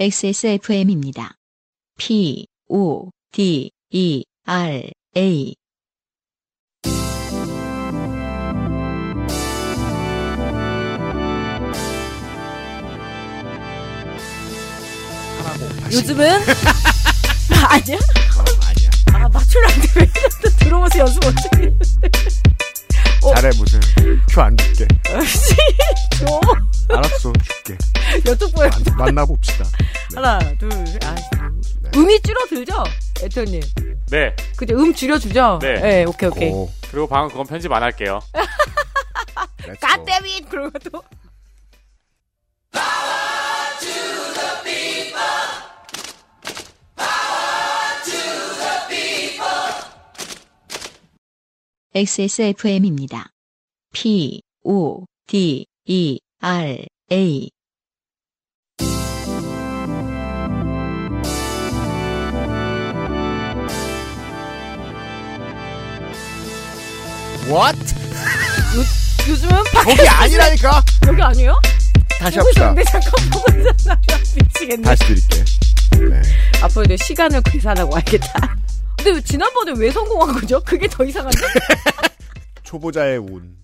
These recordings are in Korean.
XSFM입니다. P, O, D, E, R, A. 요즘은 아니야? 아 맞출라는데 왜 이렇게 들어오면서 연습 어떻게 어. 잘해 무슨 큐 안 줄게. 알았어 줄게. 만, 만나봅시다. 하나, 둘, 셋. 아, 음이 줄어들죠? 애터님. 네. 그죠? 음 줄여주죠? 네. 오케이, 오케이. 오, 그리고 방금 그건 편집 안 할게요. 갓데밋! 그러고 또. XSFM입니다. P, O, D, E, R, A. What? 요 즘은 파 거기 아니라니까. 여기 아니에요? 다시 합시다. 있었는데 잠깐 보고 있었나? 미치겠네. 다시 드릴게. 네. 앞으로 이제 시간을 계산하고 와야겠다. 근데 왜 지난번에 왜 성공한 거죠? 그게 더 이상한데? 초보자의 운.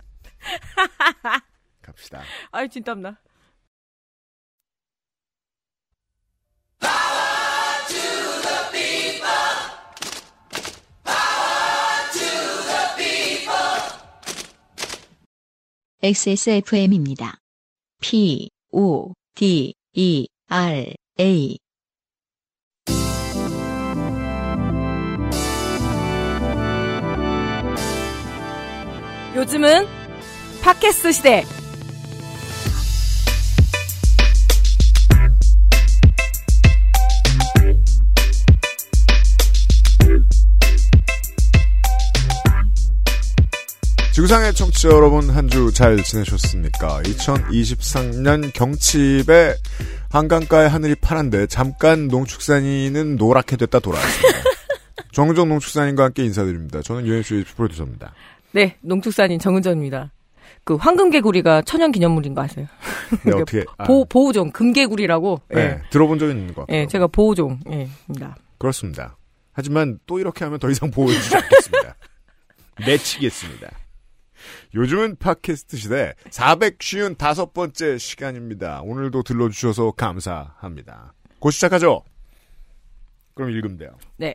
갑시다. 아이, 진땀나. XSFM입니다. P, O, D, E, R, A. 요즘은 팟캐스트 시대. 지구상의 청취자 여러분 한 주 잘 지내셨습니까? 2023년 경칩에 한강가의 하늘이 파란데 잠깐 농축산인은 노랗게 됐다 돌아왔습니다. 정우정 농축산인과 함께 인사드립니다. 저는 유엔수의 프로듀서입니다. 네, 농축산인 정은정입니다. 그 황금개구리가 천연 기념물인 거 아세요? 네, 어떻게 아, 보, 보호종, 금개구리라고. 네, 예. 들어본 적 있는 것 같아요. 예, 제가 보호종, 예, 입니다. 그렇습니다. 하지만 또 이렇게 하면 더 이상 보호해주지 않겠습니다. 내치겠습니다. 요즘은 팟캐스트 시대 455번째 시간입니다. 오늘도 들러주셔서 감사합니다. 곧 시작하죠? 그럼 읽으면 돼요. 네.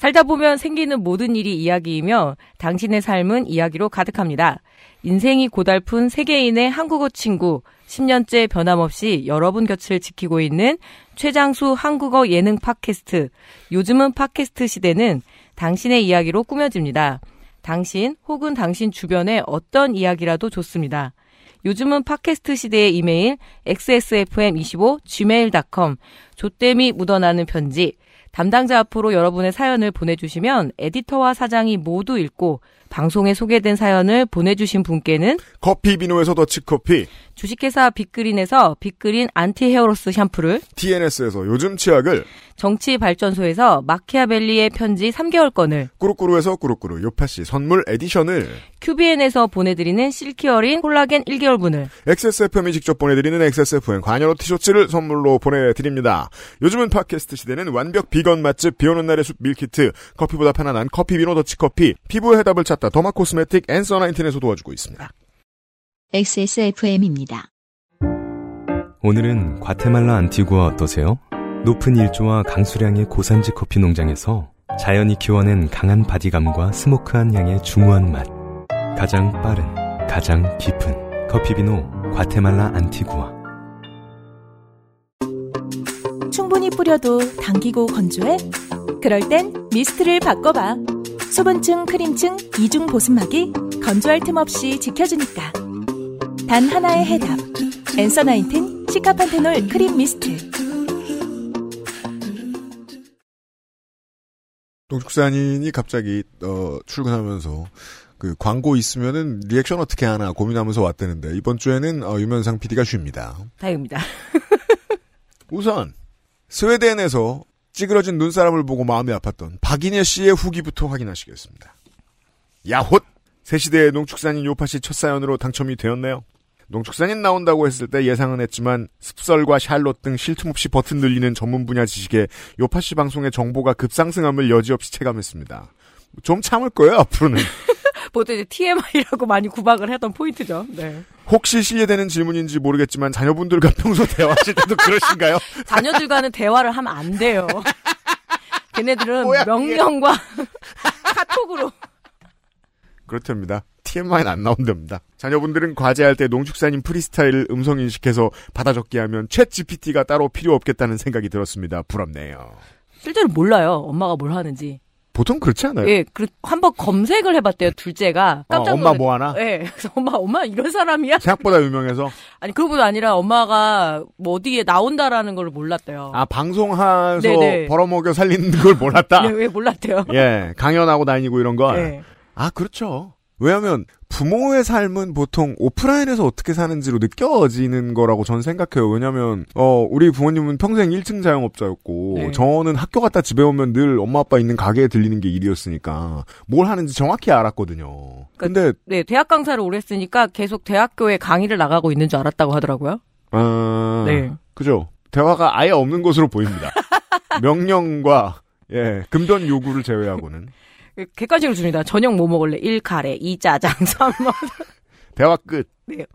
살다 보면 생기는 모든 일이 이야기이며 당신의 삶은 이야기로 가득합니다. 인생이 고달픈 세계인의 한국어 친구, 10년째 변함없이 여러분 곁을 지키고 있는 최장수 한국어 예능 팟캐스트, 요즘은 팟캐스트 시대는 당신의 이야기로 꾸며집니다. 당신 혹은 당신 주변의 어떤 이야기라도 좋습니다. 요즘은 팟캐스트 시대의 이메일 xsfm25 gmail.com 조땜이 묻어나는 편지 담당자 앞으로 여러분의 사연을 보내주시면 에디터와 사장이 모두 읽고 방송에 소개된 사연을 보내주신 분께는 커피 비누에서 더치커피, 주식회사 빅그린에서 빅그린 anti hair loss 샴푸를 TNS에서 요즘 치약을, 정치발전소에서 마키아벨리의 편지 3개월권을 꾸루꾸루에서 꾸루꾸루 요파시 선물 edition을, 큐비엔에서 보내드리는 실키어린 콜라겐 1개월분을 XSFM이 직접 보내드리는 XSFM 관여로 티셔츠를 선물로 보내드립니다. 요즘은 팟캐스트 시대는 완벽 비건 맛집 비오는 날의 숲 밀키트, 커피보다 편안한 커피 비노 더치커피, 피부의 해답을 찾다 derma cosmetic Answer Nineteen에서 도와주고 있습니다. XSFM입니다. 오늘은 과테말라 안티구아 어떠세요? 높은 일조와 강수량의 고산지 커피 농장에서 자연이 키워낸 강한 body감과 smoke한 향의 중후한 맛. 가장 빠른, 가장 깊은 커피비노 과테말라 안티구아. 충분히 뿌려도 당기고 건조해? 그럴 땐 mist를 바꿔봐. 수분층, 크림층, 이중 보습막이 건조할 틈 없이 지켜주니까. 단 하나의 해답. Answer Nineteen 시카판테놀 크림 미스트. 농축산인이 갑자기 어, 출근하면서 그 광고 있으면은 리액션 어떻게 하나 고민하면서 왔다는데 이번 주에는 어, 유면상 PD가 쉽니다. 다행입니다. 우선 스웨덴에서 찌그러진 눈사람을 보고 마음이 아팠던 박인혜 씨의 후기부터 확인하시겠습니다. 야헛! 새시대의 농축산인 요파 씨 첫 사연으로 당첨이 되었네요. 농축산인 나온다고 했을 때 예상은 했지만 습설과 샬롯 등 쉴틈 없이 버튼 늘리는 전문 분야 지식에 요파시 방송의 정보가 급상승함을 여지없이 체감했습니다. 좀 참을 거예요 앞으로는. 보통 이제 TMI라고 많이 구박을 했던 포인트죠. 네. 혹시 실례되는 질문인지 모르겠지만 자녀분들과 평소 대화하실 때도 그러신가요? 자녀들과는 대화를 하면 안 돼요. 걔네들은 뭐야. 명령과 카톡으로. 그렇답니다. TMI는 안 나온답니다. 자녀분들은 과제할 때 농축산인 프리스타일을 음성 인식해서 받아 적게 하면 챗 GPT가 따로 필요 없겠다는 생각이 들었습니다. 부럽네요. 실제로 몰라요. 엄마가 뭘 하는지. 보통 그렇지 않아요? 예, 그, 한번 검색을 해봤대요, 둘째가. 어, 깜짝 엄마 놀랐 뭐 하나? 예, 그래서 엄마, 엄마 이런 사람이야? 생각보다 유명해서 아니, 그러고도 아니라 엄마가 뭐 어디에 나온다라는 걸 몰랐대요. 아 방송하서 네네. 벌어먹여 살리는 걸 몰랐다. 네, 왜 몰랐대요? 예, 강연하고 다니고 이런 거. 예. 아 그렇죠. 왜냐하면 부모의 삶은 보통 오프라인에서 어떻게 사는지로 느껴지는 거라고 저는 생각해요. 왜냐하면 어 우리 부모님은 평생 1층 자영업자였고 네. 저는 학교 갔다 집에 오면 늘 엄마 아빠 있는 가게에 들리는 게 일이었으니까 뭘 하는지 정확히 알았거든요. 근데 네, 대학 강사를 오래 했으니까 계속 대학교에 강의를 나가고 있는 줄 알았다고 하더라고요. 아 네. 그죠. 대화가 아예 없는 것으로 보입니다. 명령과 예 금전 요구를 제외하고는 객관식으로 줍니다. 저녁 뭐 먹을래? 1 카레, 2 짜장, 3 뭐. 대화 끝. 네.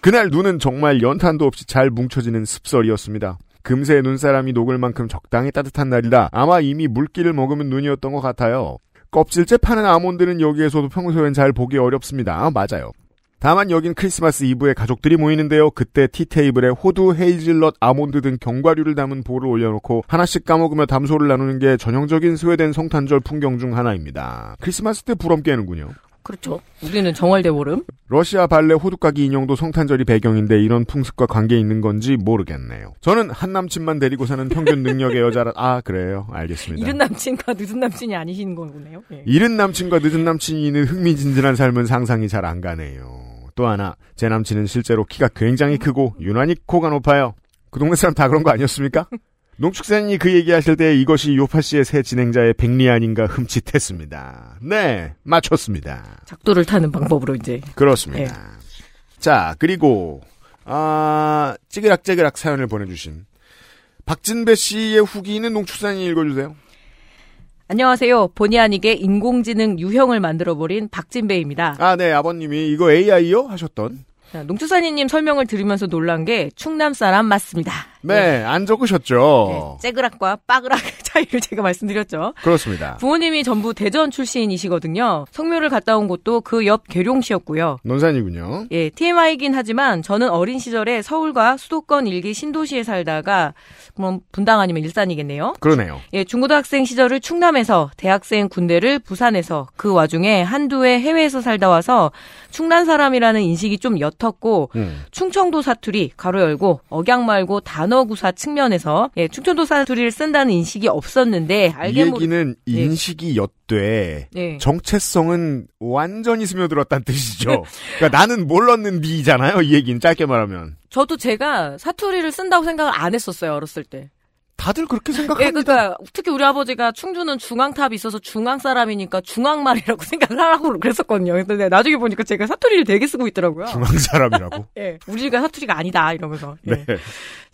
그날 눈은 정말 연탄도 없이 잘 뭉쳐지는 습설이었습니다. 금세 눈사람이 녹을 만큼 적당히 따뜻한 날이라 아마 이미 물기를 먹으면 눈이었던 것 같아요. 껍질째 파는 아몬드는 여기에서도 평소엔 잘 보기 어렵습니다. 아, 맞아요. 다만 여긴 크리스마스 이브에 가족들이 모이는데요. 그때 티테이블에 호두, 헤이즐넛, 아몬드 등 견과류를 담은 볼을 올려놓고 하나씩 까먹으며 담소를 나누는 게 전형적인 스웨덴 성탄절 풍경 중 하나입니다. 크리스마스 때 부럼 깨는군요. 그렇죠. 우리는 정월대 보름. 러시아 발레 호두까기 인형도 성탄절이 배경인데 이런 풍습과 관계 있는 건지 모르겠네요. 저는 한 남친만 데리고 사는 평균 능력의 여자라 아 그래요 알겠습니다. 이른 남친과 늦은 남친이 아니신 거네요. 예. 이른 남친과 늦은 남친이 있는 흥미진진한 삶은 상상이 잘 안 가네요. 또 하나 제 남친은 실제로 키가 굉장히 크고 유난히 코가 높아요. 그 동네 사람 다 그런 거 아니었습니까? 농축산인이 그 얘기하실 때 이것이 요파 씨의 새 진행자의 백리 아닌가 흠칫했습니다. 네, 맞췄습니다. 작두를 타는 방법으로 이제. 그렇습니다. 예. 자, 그리고, 아, 찌그락찌그락 사연을 보내주신 박진배 씨의 후기는 농축산이 읽어주세요. 안녕하세요. 본의 아니게 인공지능 유형을 만들어버린 박진배입니다. 아, 네, 아버님이 이거 AI요? 하셨던. 자, 농축사님님 설명을 들으면서 놀란 게 충남 사람 맞습니다. 네, 안 적으셨죠? 네, 째그락과 빠그락 차이를 제가 말씀드렸죠. 그렇습니다. 부모님이 전부 대전 출신이시거든요. 성묘를 갔다 온 곳도 그 옆 계룡시였고요. 논산이군요. 예, TMI이긴 하지만 저는 어린 시절에 서울과 수도권 일기 신도시에 살다가 그럼 분당 아니면 일산이겠네요. 그러네요. 예, 중고등학생 시절을 충남에서, 대학생 군대를 부산에서, 그 와중에 한두 해 해외에서 살다 와서 충남 사람이라는 인식이 좀 옅었고, 음. 충청도 사투리, 가로 열고, 억양 말고 단어 구사 측면에서, 예, 충청도 사투리를 쓴다는 인식이 없었는데, 이 알게 모르, 얘기는 네. 인식이 엿돼. 예. 정체성은 완전히 스며들었다는 뜻이죠. 그러니까 나는 몰랐는디잖아요. 이 얘기는 짧게 말하면. 저도 제가 사투리를 쓴다고 생각을 안 했었어요, 어렸을 때. 다들 그렇게 예, 생각합니다. 그러니까 특히 우리 아버지가 충주는 중앙탑이 있어서 중앙 사람이니까 중앙말이라고 생각을 하라고 그랬었거든요. 근데 나중에 보니까 제가 사투리를 되게 쓰고 있더라고요. 중앙 사람이라고. 예, 우리가 사투리가 아니다 이러면서. 예. 네.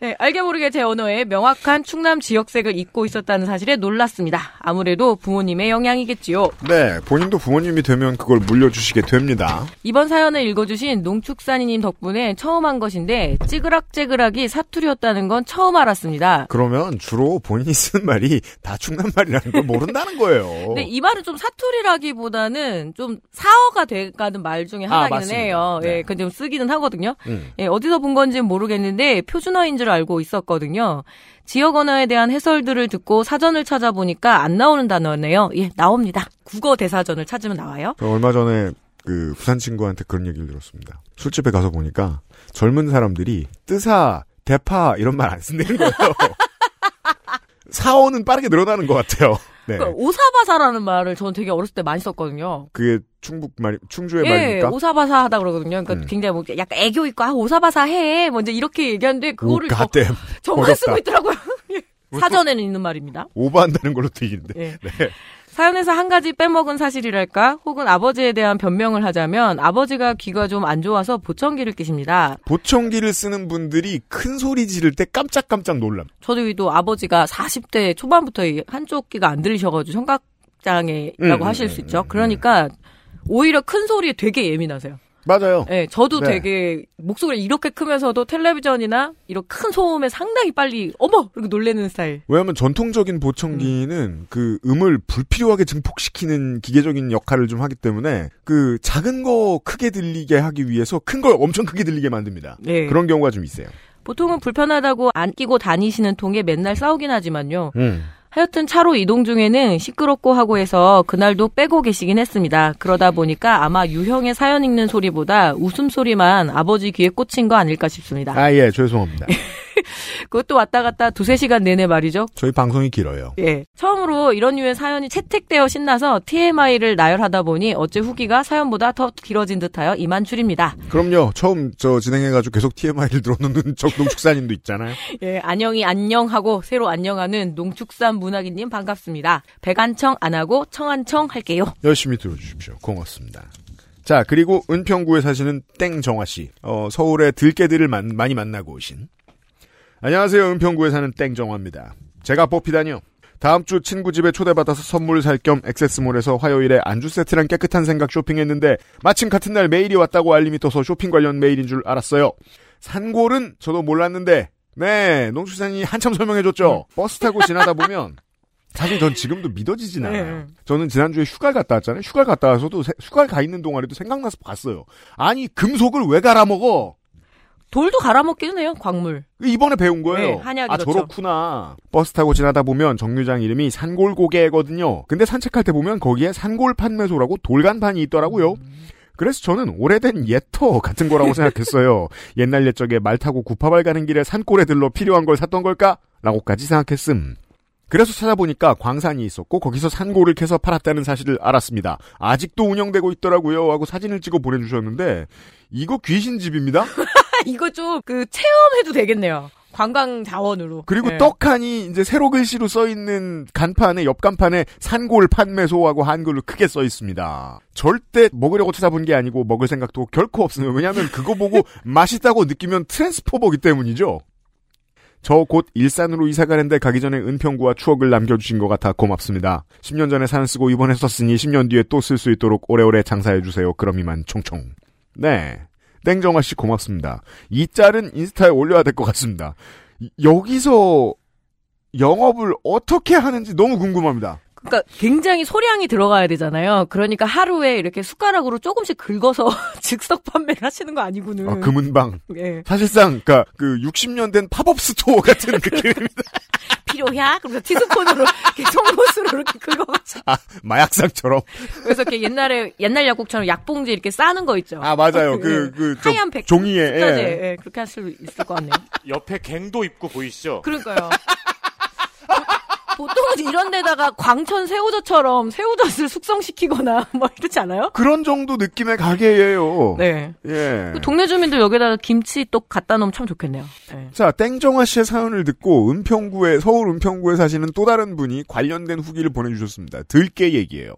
네, 알게 모르게 제 언어에 명확한 충남 지역색을 입고 있었다는 사실에 놀랐습니다. 아무래도 부모님의 영향이겠지요. 네, 본인도 부모님이 되면 그걸 물려주시게 됩니다. 이번 사연을 읽어주신 농축산이님 덕분에 처음 한 것인데 찌그락찌그락이 사투리였다는 건 처음 알았습니다. 그러면 주로 본인이 쓰는 말이 다 충남 말이라는 걸 모른다는 거예요. 근데 이 말은 좀 사투리라기보다는 좀 사어가 돼가는 말 중에 아, 하나기는 맞습니다. 해요. 네. 예, 근데 좀 쓰기는 하거든요. 음. 예, 어디서 본 건지는 모르겠는데 표준어인 줄 알고 있었거든요. 지역 언어에 대한 해설들을 듣고 사전을 찾아보니까 안 나오는 단어네요. 예, 나옵니다. 국어 대사전을 찾으면 나와요. 저 얼마 전에 그 부산 친구한테 그런 얘기를 들었습니다. 술집에 가서 보니까 젊은 사람들이 뜨사, 대파 이런 말 안 쓴다는 거예요. 사어는 빠르게 늘어나는 것 같아요. 네. 그 오사바사라는 말을 저는 되게 어렸을 때 많이 썼거든요. 그게 충북 말, 충주의 예, 말입니까? 오사바사 하다 그러거든요. 그러니까 음. 굉장히 뭐 약간 애교 있고 아 오사바사 해. 먼저 이렇게 얘기하는데 그거를 저, 갓댐. 정말. 쓰고 있더라고요. 예. 사전에는 있는 말입니다. 오버한다는 걸로 들리는데. 예. 네. 사연에서 한 가지 빼먹은 사실이랄까? 혹은 아버지에 대한 변명을 하자면 아버지가 귀가 좀 안 좋아서 보청기를 끼십니다. 보청기를 쓰는 분들이 큰 소리 지를 때 깜짝깜짝 놀람. 저도 또 아버지가 40대 초반부터 이 한쪽 귀가 안 들리셔가지고 청각장애라고 음, 하실 음, 수 음, 있죠. 음, 그러니까 오히려 큰 소리에 되게 예민하세요. 맞아요. 네, 저도 네. 되게 목소리 이렇게 크면서도 텔레비전이나 이런 큰 소음에 상당히 빨리 어머 이렇게 놀래는 스타일. 왜냐하면 전통적인 보청기는 그 음을 불필요하게 증폭시키는 기계적인 역할을 좀 하기 때문에 그 작은 거 크게 들리게 하기 위해서 큰 걸 엄청 크게 들리게 만듭니다. 네. 그런 경우가 좀 있어요. 보통은 불편하다고 안 끼고 다니시는 통에 맨날 싸우긴 하지만요. 음. 하여튼 차로 이동 중에는 시끄럽고 하고 해서 그날도 빼고 계시긴 했습니다. 그러다 보니까 아마 유형의 사연 읽는 소리보다 웃음소리만 아버지 귀에 꽂힌 거 아닐까 싶습니다. 아, 예, 죄송합니다. 그것도 왔다 갔다 두세 시간 내내 말이죠. 저희 방송이 길어요. 예. 처음으로 이런 류의 사연이 채택되어 신나서 TMI를 나열하다 보니 어째 후기가 사연보다 더 길어진 듯하여 이만 줄입니다. 그럼요. 처음 저 진행해가지고 계속 TMI를 들어놓는 저 농축사님도 있잖아요. 예, 안녕이 안녕하고 새로 안녕하는 농축산 문학인님 반갑습니다. 백안청 안 하고 청안청 할게요. 열심히 들어주십시오. 고맙습니다. 자, 그리고 은평구에 사시는 땡정화 씨. 어, 서울의 들깨들을 만- 많이 만나고 오신. 안녕하세요. 은평구에 사는 땡정화입니다. 제가 뽑히다니요. 다음 주 친구 집에 초대받아서 선물 살 겸 액세스몰에서 화요일에 안주 세트랑 깨끗한 생각 쇼핑했는데 마침 같은 날 메일이 왔다고 알림이 떠서 쇼핑 관련 메일인 줄 알았어요. 산골은 저도 몰랐는데 네 농축산이 한참 설명해줬죠. 버스 타고 지나다 보면 사실 전 지금도 믿어지진 않아요. 네. 저는 지난주에 휴가를 갔다 왔잖아요. 휴가를 갔다 와서도 세- 휴가를 가 있는 동안에도 생각나서 봤어요. 아니 금속을 왜 갈아먹어? 돌도 갈아먹기는 해요, 광물. 이번에 배운 거예요. 네, 한약이 아 그렇죠. 저렇구나. 버스 타고 지나다 보면 정류장 이름이 산골고개거든요. 근데 산책할 때 보면 거기에 산골 판매소라고 돌간판이 있더라고요. 그래서 저는 오래된 예터 같은 거라고 생각했어요. 옛날 옛적에 말 타고 구파발 가는 길에 산골에 들러 필요한 걸 샀던 걸까? 라고까지 생각했음. 그래서 찾아보니까 광산이 있었고 거기서 산골을 캐서 팔았다는 사실을 알았습니다. 아직도 운영되고 있더라고요 하고 사진을 찍어 보내주셨는데 이거 귀신집입니다. 이거 좀 그 체험해도 되겠네요. 관광 자원으로. 그리고 네. 떡하니 이제 세로 글씨로 써 있는 간판에 옆 간판에 산골 판매소하고 한글로 크게 써 있습니다. 절대 먹으려고 찾아본 게 아니고 먹을 생각도 결코 없어요. 왜냐하면 그거 보고 맛있다고 느끼면 트랜스포버기 때문이죠. 저 곧 일산으로 이사 가는데 가기 전에 은평구와 추억을 남겨주신 것 같아 고맙습니다. 10년 전에 사연 쓰고 이번에 썼으니 10년 뒤에 또 쓸 수 있도록 오래오래 장사해주세요. 그럼 이만 총총. 네. 땡정아 씨 고맙습니다. 이 짤은 인스타에 올려야 될 것 같습니다. 이- 여기서 영업을 어떻게 하는지 너무 궁금합니다. 그러니까 굉장히 소량이 들어가야 되잖아요. 그러니까 하루에 이렇게 숟가락으로 조금씩 긁어서 즉석 판매를 하시는 거 아니고는. 아, 금은방. 예. 사실상 그러니까 그 60년 된 pop-up store 같은 느낌입니다. 필요해? 그래서 티스푼으로 이렇게 송곳으로 이렇게 긁어가지고. 아, 마약상처럼. 그래서 이렇게 옛날에 옛날 약국처럼 약봉지 이렇게 싸는 거 있죠. 아 맞아요. 그그저 하얀 백 종이에 예. 예, 그렇게 할 수 있을 것 같네요. 옆에 갱도 입고 보이시죠? 그러니까요. 보- 보통은 이런 데다가 광천 새우젓처럼 새우젓을 숙성시키거나 뭐 이렇지 않아요? 그런 정도 느낌의 가게예요. 네. 예. 그 동네 주민들 여기다가 김치 똑 갖다 놓으면 참 좋겠네요. 네. 자, 땡정아 씨의 사연을 듣고 은평구에 서울 은평구에 사시는 또 다른 분이 관련된 후기를 보내주셨습니다. 들깨 얘기예요.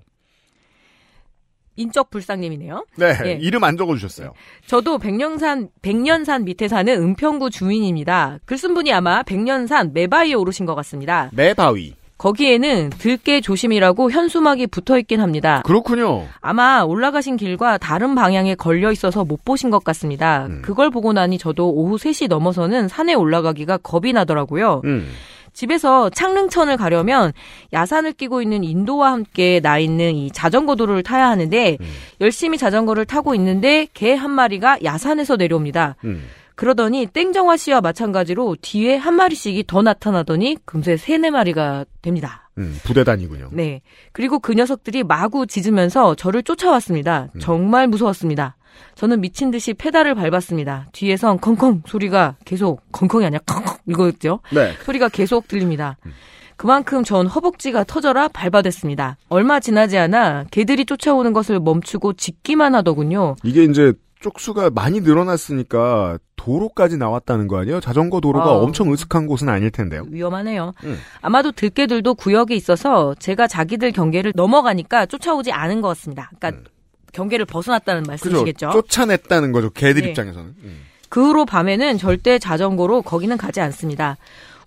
인적 불상님이네요. 네, 예. 이름 안 적어주셨어요. 저도 백년산 백년산 밑에 사는 은평구 주민입니다. 글 쓴 분이 아마 백년산 매바위에 오르신 것 같습니다. 매바위. 거기에는 들깨 조심이라고 현수막이 붙어 있긴 합니다. 그렇군요. 아마 올라가신 길과 다른 방향에 걸려 있어서 못 보신 것 같습니다. 음. 그걸 보고 나니 저도 오후 3시 넘어서는 산에 올라가기가 겁이 나더라고요. 음. 집에서 창릉천을 가려면 야산을 끼고 있는 인도와 함께 나 있는 이 자전거 도로를 타야 하는데 음. 열심히 자전거를 타고 있는데 개 한 마리가 야산에서 내려옵니다. 음. 그러더니 땡정화 씨와 마찬가지로 뒤에 한 마리씩이 더 나타나더니 금세 세네 마리가 됩니다. 음, 부대단이군요. 네. 그리고 그 녀석들이 마구 짖으면서 저를 쫓아왔습니다. 음. 정말 무서웠습니다. 저는 미친 듯이 페달을 밟았습니다. 뒤에선 컹컹 소리가 계속 컹컹이 아니라 컹컹 이거였죠. 네. 소리가 계속 들립니다. 음. 그만큼 전 허벅지가 터져라 밟아댔습니다. 얼마 지나지 않아 개들이 쫓아오는 것을 멈추고 짖기만 하더군요. 이게 이제 쪽수가 많이 늘어났으니까 도로까지 나왔다는 거 아니에요? 자전거 도로가 어. 엄청 으슥한 곳은 아닐 텐데요. 위험하네요. 음. 아마도 들개들도 구역에 있어서 제가 자기들 경계를 넘어가니까 쫓아오지 않은 것 같습니다. 그러니까 경계를 벗어났다는 그죠? 말씀이시겠죠? 쫓아냈다는 거죠. 개들 네. 입장에서는. 음. 그 후로 밤에는 절대 자전거로 거기는 가지 않습니다.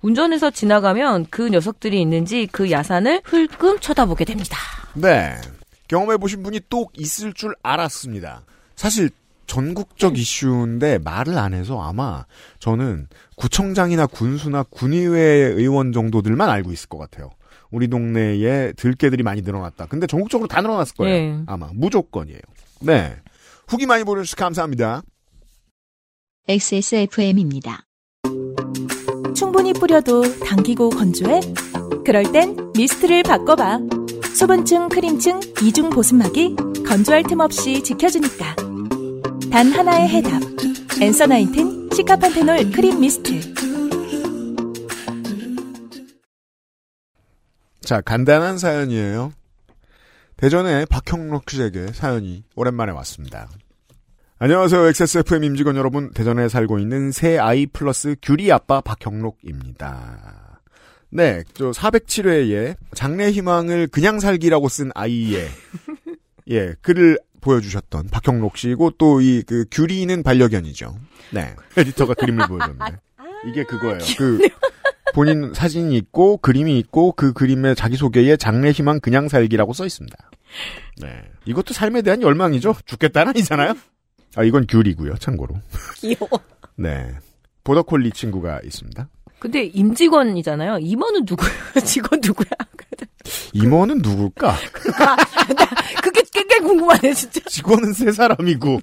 운전해서 지나가면 그 녀석들이 있는지 그 야산을 흘끔 쳐다보게 됩니다. 네. 경험해보신 분이 또 있을 줄 알았습니다. 사실 전국적 이슈인데 말을 안 해서 아마 저는 구청장이나 군수나 군의회 의원 정도들만 알고 있을 것 같아요. 우리 동네에 들개들이 많이 늘어났다. 근데 전국적으로 다 늘어났을 거예요. 예. 아마 무조건이에요. 네. 후기 많이 보내주셔서 감사합니다. XSFM입니다. 충분히 뿌려도 당기고 건조해? 그럴 땐 미스트를 바꿔봐. 수분층, 크림층, 이중 보습막이 건조할 틈 없이 지켜주니까. 단 하나의 해답. 엔서 나인틴 시카판테놀 크림 미스트. 자, 간단한 사연이에요. 대전의 박형록 씨에게 사연이 오랜만에 왔습니다. 안녕하세요. XSFM 임직원 여러분. 대전에 살고 있는 새 아이 플러스 규리 아빠 박형록입니다. 네, 저 407회에 장래 희망을 그냥 살기라고 쓴 아이의 예, 글을 보여주셨던 박형록 씨고 또 이 그 규리는 반려견이죠. 네, 에디터가 그림을 보여줬는데 이게 그거예요. 그 본인 사진이 있고 그림이 있고 그 그림의 자기소개에 장래 희망 그냥 살기라고 써 있습니다. 네. 이것도 삶에 대한 열망이죠. 죽겠다는 아니잖아요. 아 이건 귤이고요. 참고로. 귀여워. 네. 보더콜리 친구가 있습니다. 근데 임직원이잖아요. 임원은 누구야? 직원 누구야? 임원은 누굴까? 그게 굉장히 궁금하네, 진짜. 직원은 세 사람이고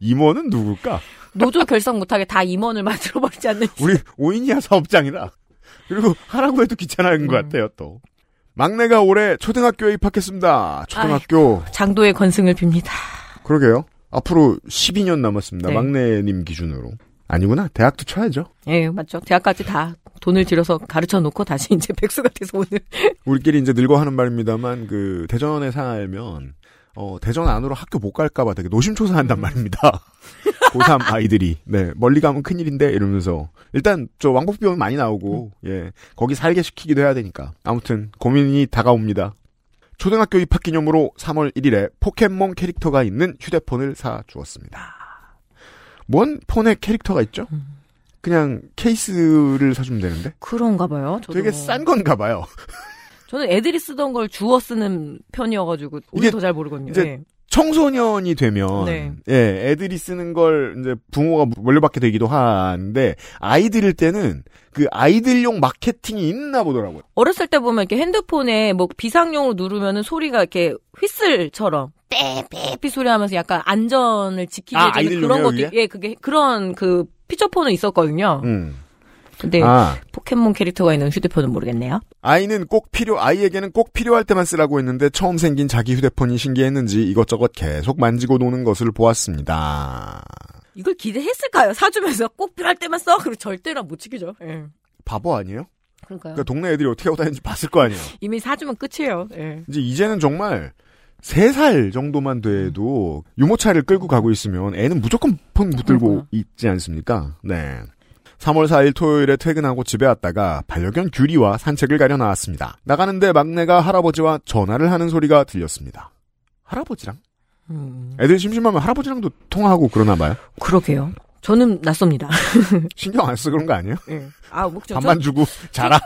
임원은 누굴까? 노조 결성 못하게 다 임원을 만들어버리지 않는. 우리 오인이야 사업장이라. 그리고 하라고 해도 귀찮은 것 음. 같아요 또. 막내가 올해 초등학교에 입학했습니다. 초등학교. 장도의 건승을 빕니다. 그러게요. 앞으로 12년 남았습니다. 네. 막내님 기준으로. 아니구나. 대학도 쳐야죠. 예, 맞죠. 대학까지 다 돈을 들여서 가르쳐 놓고 다시 이제 백수가 돼서 오늘. 우리끼리 이제 늙어 하는 말입니다만 그 대전에 살면 어 대전 안으로 학교 못 갈까봐 되게 노심초사한단 말입니다. 고3 아이들이 네 멀리 가면 큰일인데 이러면서 일단 저 왕복 비용 많이 나오고 예 거기 살게 시키기도 해야 되니까 아무튼 고민이 다가옵니다. 초등학교 입학 기념으로 3월 1일에 포켓몬 캐릭터가 있는 휴대폰을 사 주었습니다. 뭔 폰에 캐릭터가 있죠? 그냥 케이스를 사주면 되는데 그런가 봐요. 되게 싼 건가 봐요. 저는 애들이 쓰던 걸 주워 쓰는 편이어가지고 우리 더잘 모르거든요. 이제 예. 청소년이 되면 네. 예 애들이 쓰는 걸 이제 부모가 물려받게 되기도 하는데 아이들일 때는 그 아이들용 마케팅이 있나 보더라고요. 어렸을 때 보면 이렇게 핸드폰에 뭐 비상용으로 누르면은 소리가 이렇게 휘슬처럼 삐삐삐 소리 하면서 약간 안전을 지키게 아, 해주는 그런 것도? 예, 그게 그런 그 피처폰은 있었거든요. 음. 근데 아 포켓몬 캐릭터가 있는 휴대폰은 모르겠네요. 아이는 꼭 필요 아이에게는 꼭 필요할 때만 쓰라고 했는데 처음 생긴 자기 휴대폰이 신기했는지 이것저것 계속 만지고 노는 것을 보았습니다. 이걸 기대했을까요? 사주면서 꼭 필요할 때만 써? 그리고 절대로 못 지키죠. 예. 바보 아니에요? 그러니까요. 그러니까 동네 애들이 어떻게 하고 다니는지 봤을 거 아니에요. 이미 사주면 끝이에요. 예. 이제 이제는 정말 세살 정도만 돼도 유모차를 끌고 가고 있으면 애는 무조건 폰 붙들고 그러니까요. 있지 않습니까? 네. 3월 4일 토요일에 퇴근하고 집에 왔다가 반려견 규리와 산책을 가려 나왔습니다. 나가는데 막내가 할아버지와 전화를 하는 소리가 들렸습니다. 할아버지랑? 음, 애들 심심하면 할아버지랑도 통화하고 그러나 봐요. 그러게요. 저는 낯섭니다. 신경 안 쓰고 그런 거 아니에요? 예. 아, 뭐, 저, 밥만 주고 자라.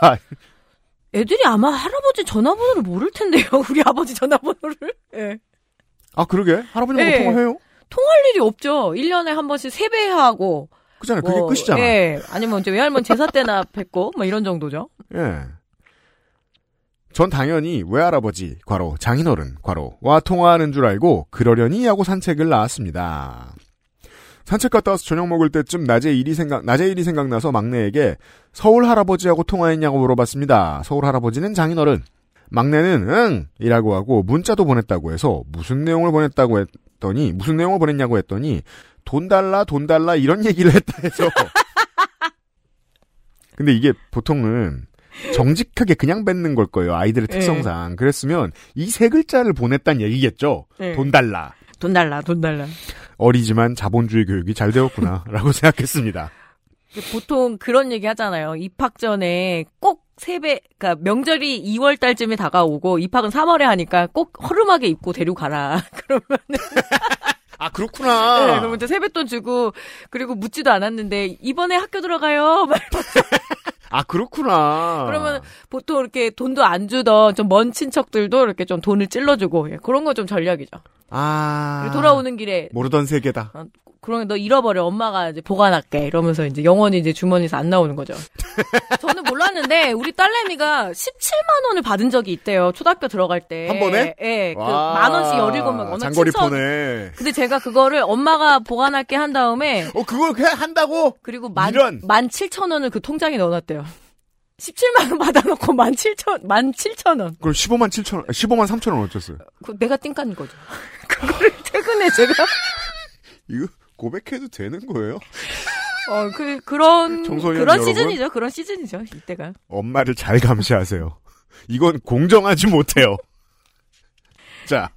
애들이 아마 할아버지 전화번호를 모를 텐데요. 우리 아버지 전화번호를. 예. 아 그러게 할아버지랑 네. 통화해요? 통할 일이 없죠. 1년에 한 번씩 세배하고. 그잖아요. 그게 뭐, 끝이잖아. 예. 아니면 이제 외할머니 제사 때나 뵙고, 뭐 이런 정도죠. 예. 전 당연히 외할아버지, 과로, 장인어른, 과로와 통화하는 줄 알고 그러려니 하고 산책을 나왔습니다. 산책 갔다 와서 저녁 먹을 때쯤 낮에 일이 생각, 낮에 일이 생각나서 막내에게 서울 할아버지하고 통화했냐고 물어봤습니다. 서울 할아버지는 장인어른. 막내는 응! 이라고 하고 문자도 보냈다고 해서 무슨 내용을 보냈다고 했더니, 무슨 내용을 보냈냐고 했더니 돈 달라, 돈 달라 이런 얘기를 했다 해서. 근데 이게 보통은 정직하게 그냥 뱉는 걸 거예요. 아이들의 네. 특성상. 그랬으면 이 세 글자를 보냈단 얘기겠죠. 네. 돈 달라. 돈 달라, 돈 달라. 어리지만 자본주의 교육이 잘 되었구나라고 생각했습니다. 보통 그런 얘기 하잖아요. 입학 전에 꼭 세배, 그러니까 명절이 2월 달쯤에 다가오고 입학은 3월에 하니까 꼭 허름하게 입고 데리고 가라. 그러면 아 그렇구나. 네, 그러면 이제 세뱃돈 주고 그리고 묻지도 않았는데 이번에 학교 들어가요. 막 아 그렇구나. 그러면 보통 이렇게 돈도 안 주던 좀 먼 친척들도 이렇게 좀 돈을 찔러주고 예, 그런 거 좀 전략이죠. 아 돌아오는 길에 모르던 세계다. 어, 그러면 너 잃어버려 엄마가 이제 보관할게 이러면서 이제 영원히 이제 주머니에서 안 나오는 거죠. 저는 몰 랐는데 우리 딸내미가 17만 원을 받은 적이 있대요. 초등학교 들어갈 때. 한 번에? 예. 그 와, 만 원씩 17만 원. 장거리 폰에. 근데 제가 그거를 엄마가 보관할게 한 다음에 어 그걸 그냥 한다고? 그리고 만, 이런. 만 7천 원을 그 통장에 넣어놨대요. 17만 원 받아놓고 만 7천, 만 7천 원. 그럼 15만 7천 원, 15만 3천 원 어쩌어요? 그 내가 띵깐 거죠. 그거를 최근에 제가, 이거 고백해도 되는 거예요? 어, 그, 그런, 그런 여러분? 시즌이죠. 그런 시즌이죠. 이때가. 엄마를 잘 감시하세요. 이건 공정하지 못해요. 자,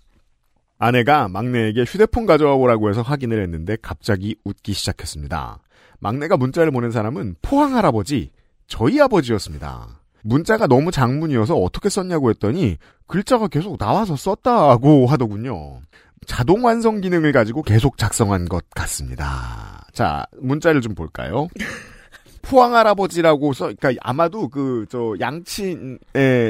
아내가 막내에게 휴대폰 가져와 보라고 해서 확인을 했는데 갑자기 웃기 시작했습니다. 막내가 문자를 보낸 사람은 포항 할아버지, 저희 아버지였습니다. 문자가 너무 장문이어서 어떻게 썼냐고 했더니 글자가 계속 나와서 썼다고 하더군요. 자동 완성 기능을 가지고 계속 작성한 것 같습니다. 자, 문자를 좀 볼까요? 포항 할아버지라고 써, 그러니까 아마도 그 저 양친의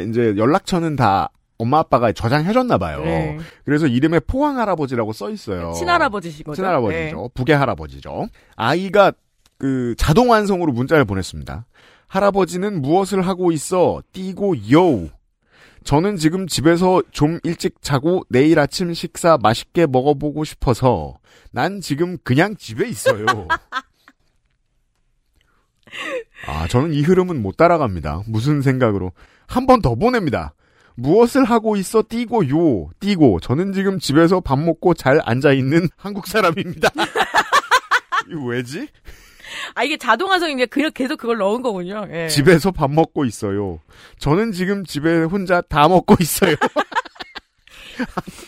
이제 연락처는 다 엄마 아빠가 저장해줬나 봐요. 네. 그래서 이름에 포항 할아버지라고 써 있어요. 친할아버지신 거죠. 친할아버지죠. 네. 북의 할아버지죠. 아이가 그 자동 완성으로 문자를 보냈습니다. 할아버지는 무엇을 하고 있어? 띠고 요. 저는 지금 집에서 좀 일찍 자고 내일 아침 식사 맛있게 먹어보고 싶어서 난 지금 그냥 집에 있어요. 아, 저는 이 흐름은 못 따라갑니다. 무슨 생각으로. 한 번 더 보냅니다. 무엇을 하고 있어 띠고 요 띠고 저는 지금 집에서 밥 먹고 잘 앉아 있는 한국 사람입니다. 이거 왜지? 아, 이게 자동화성인데 그 계속 그걸 넣은 거군요. 예. 집에서 밥 먹고 있어요. 저는 지금 집에 혼자 다 먹고 있어요.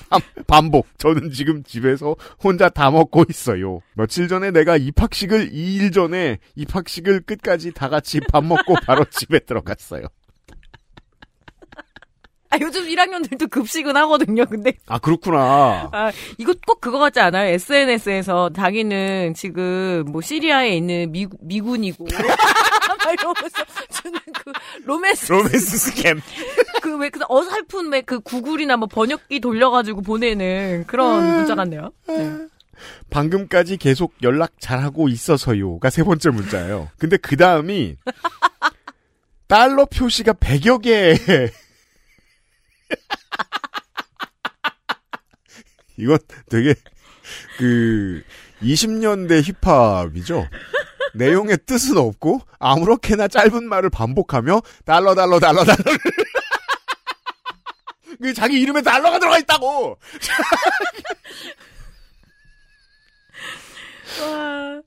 반- 반복. 저는 지금 집에서 혼자 다 먹고 있어요. 며칠 전에 내가 입학식을 2일 전에 입학식을 끝까지 다 같이 밥 먹고 바로 집에 들어갔어요. 아, 요즘 1학년들도 급식은 하거든요. 근데 아 그렇구나. 아, 이거 꼭 그거 같지 않아요? SNS에서 자기는 지금 뭐 시리아에 있는 미, 미군이고. 막 이러면서 주는 그 로맨스. 로맨스 scam. 그 왜 그 어설픈 왜 그 구글이나 뭐 번역기 돌려가지고 보내는 그런 문자 같네요. 네. 방금까지 계속 연락 잘하고 있어서요가 세 번째 문자예요. 근데 그 다음이 달러 표시가 100여 개. 이건 되게 그 20년대 힙합이죠. 내용의 뜻은 없고 아무렇게나 짧은 말을 반복하며 달러 달러 달러 달러를 그 자기 이름에 달러가 들어가 있다고. 와,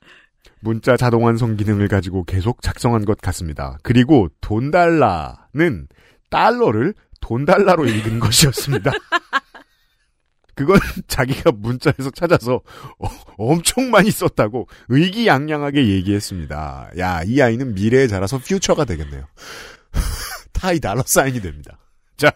문자 자동 완성 기능을 가지고 계속 작성한 것 같습니다. 그리고 돈 달라는 달러를 돈 달라로 읽은 것이었습니다. 그건 자기가 문자에서 찾아서 어, 엄청 많이 썼다고 의기양양하게 얘기했습니다. 야, 이 아이는 미래에 자라서 퓨처가 되겠네요. 타이 달러 사인이 됩니다. 자,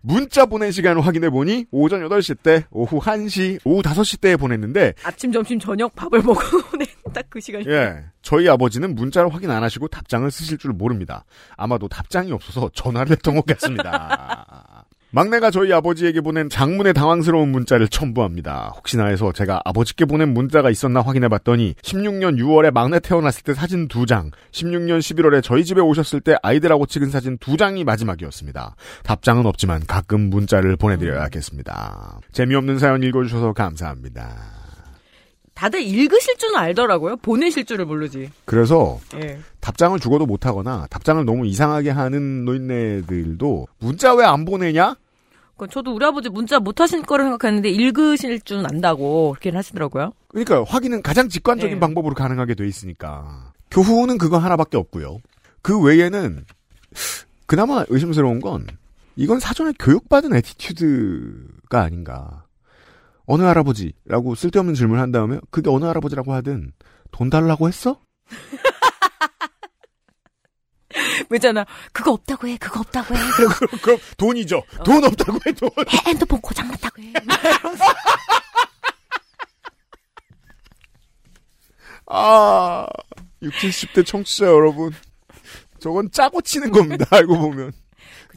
문자 보낸 시간을 확인해 보니 오전 8시 때, 오후 1시, 오후 5시 때에 보냈는데 아침, 점심, 저녁 밥을 먹고 딱 그 시간. 예. 저희 아버지는 문자를 확인 안 하시고 답장을 쓰실 줄 모릅니다. 아마도 답장이 없어서 전화를 했던 것 같습니다. 막내가 저희 아버지에게 보낸 장문의 당황스러운 문자를 첨부합니다. 혹시나 해서 제가 아버지께 보낸 문자가 있었나 확인해 봤더니 16년 6월에 막내 태어났을 때 사진 2장, 16년 11월에 저희 집에 오셨을 때 아이들하고 찍은 사진 2장이 마지막이었습니다. 답장은 없지만 가끔 문자를 보내드려야겠습니다. 재미없는 사연 읽어주셔서 감사합니다. 다들 읽으실 줄은 알더라고요. 보내실 줄을 모르지. 그래서 예. 답장을 죽어도 못하거나 답장을 너무 이상하게 하는 노인네들도 문자 왜 안 보내냐? 그 저도 우리 아버지 문자 못 하실 거라 생각했는데 읽으실 줄은 안다고 그렇게 하시더라고요. 그러니까 확인은 가장 직관적인 네. 방법으로 가능하게 돼 있으니까 교훈은 그거 하나밖에 없고요. 그 외에는 그나마 의심스러운 건 이건 사전에 교육받은 attitude가 아닌가. 어느 할아버지라고 쓸데없는 질문을 한 다음에 그게 어느 할아버지라고 하든 돈 달라고 했어? 왜잖아. 그거 없다고 해. 그거 없다고 해. 그럼, 그럼 돈이죠. 돈 없다고 해 돈. 핸드폰 고장 났다고 해. 아 60, 70대 청취자 여러분 저건 짜고 치는 겁니다. 알고 보면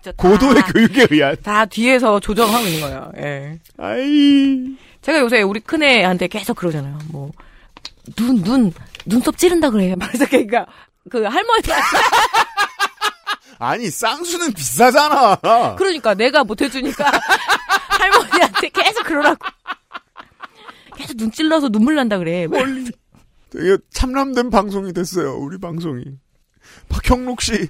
그쵸, 다, 고도의 교육에 의한. 다 뒤에서 조정하고 있는 거예요. 예. 아이 제가 요새 우리 큰애한테 계속 그러잖아요. 뭐, 눈, 눈, 눈썹 찌른다 그래. 말해서 그러니까, 그 할머니가. 아니 쌍수는 비싸잖아. 그러니까 내가 못 해주니까 할머니한테 계속 그러라고. 계속 눈 찔러서 눈물 난다 그래. 멀리. 되게 참람된 방송이 됐어요. 우리 방송이. 박형록 씨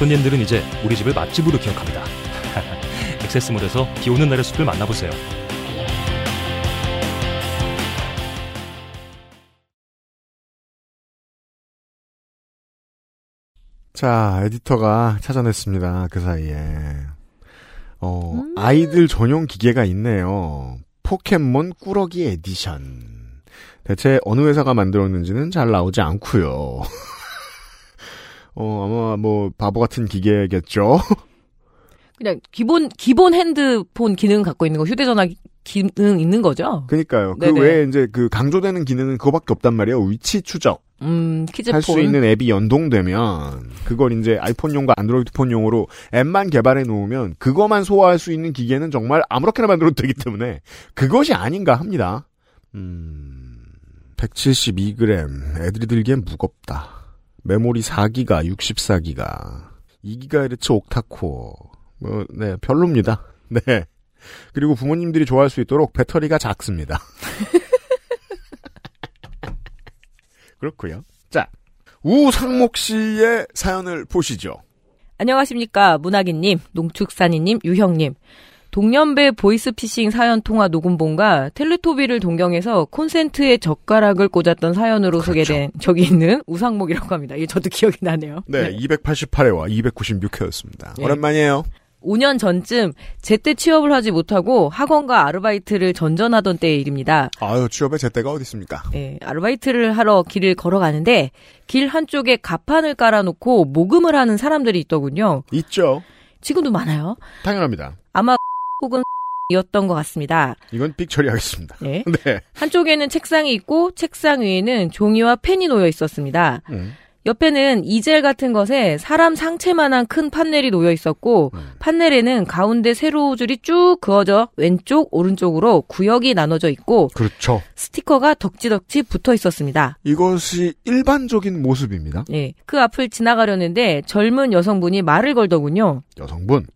손님들은 이제 우리 집을 맛집으로 기억합니다. 액세스몰에서 비 오는 날의 숲을 만나보세요. 자, 에디터가 찾아냈습니다. 그 사이에. 어, 아이들 전용 기계가 있네요. 포켓몬 꾸러기 에디션. 대체 어느 회사가 만들었는지는 잘 나오지 않고요. 어, 아마 뭐 바보 같은 기계겠죠. 그냥 기본, 기본 핸드폰 기능 갖고 있는 거, 휴대전화 기- 기능 있는 거죠? 그니까요. 그 네네. 외에 이제 그 강조되는 기능은 그거밖에 없단 말이에요. 위치 추적. 음, 키즈폰. 할수 있는 앱이 연동되면 그걸 이제 아이폰용과 안드로이드폰용으로 앱만 개발해 놓으면 그것만 소화할 수 있는 기계는 정말 아무렇게나 만들어도 되기 때문에 그것이 아닌가 합니다. 음, 172g 애들이 들기엔 무겁다. 메모리 4기가 64기가 2GHz 옥타코어 뭐, 네 별로입니다. 네 그리고 부모님들이 좋아할 수 있도록 배터리가 작습니다. 그렇고요. 자, 우상목 씨의 사연을 보시죠. 안녕하십니까. 문학인님, 농축산인님, 유형님. 동년배 보이스피싱 사연 통화 녹음본과 텔레토비를 동경해서 콘센트에 젓가락을 꽂았던 사연으로 그렇죠. 소개된 적이 있는 우상목이라고 합니다. 이게 저도 기억이 나네요. 네, 288회와 296회였습니다. 예. 오랜만이에요. 5년 전쯤 제때 취업을 하지 못하고 학원과 아르바이트를 전전하던 때의 일입니다. 아유, 취업에 제때가 어디 있습니까? 예, 아르바이트를 하러 길을 걸어가는데 길 한쪽에 가판을 깔아놓고 모금을 하는 사람들이 있더군요. 있죠. 지금도 많아요. 당연합니다. 아마 혹은 이었던 것 같습니다. 이건 삑 처리하겠습니다. 네. 네. 한쪽에는 책상이 있고 책상 위에는 종이와 펜이 놓여 있었습니다. 음, 옆에는 이젤 같은 것에 사람 상체만한 큰 판넬이 놓여 있었고 음. 판넬에는 가운데 세로 줄이 쭉 그어져 왼쪽 오른쪽으로 구역이 나눠져 있고 그렇죠. 스티커가 덕지덕지 붙어 있었습니다. 이것이 일반적인 모습입니다. 예. 그 앞을 지나가려는데 젊은 여성분이 말을 걸더군요. 여성분.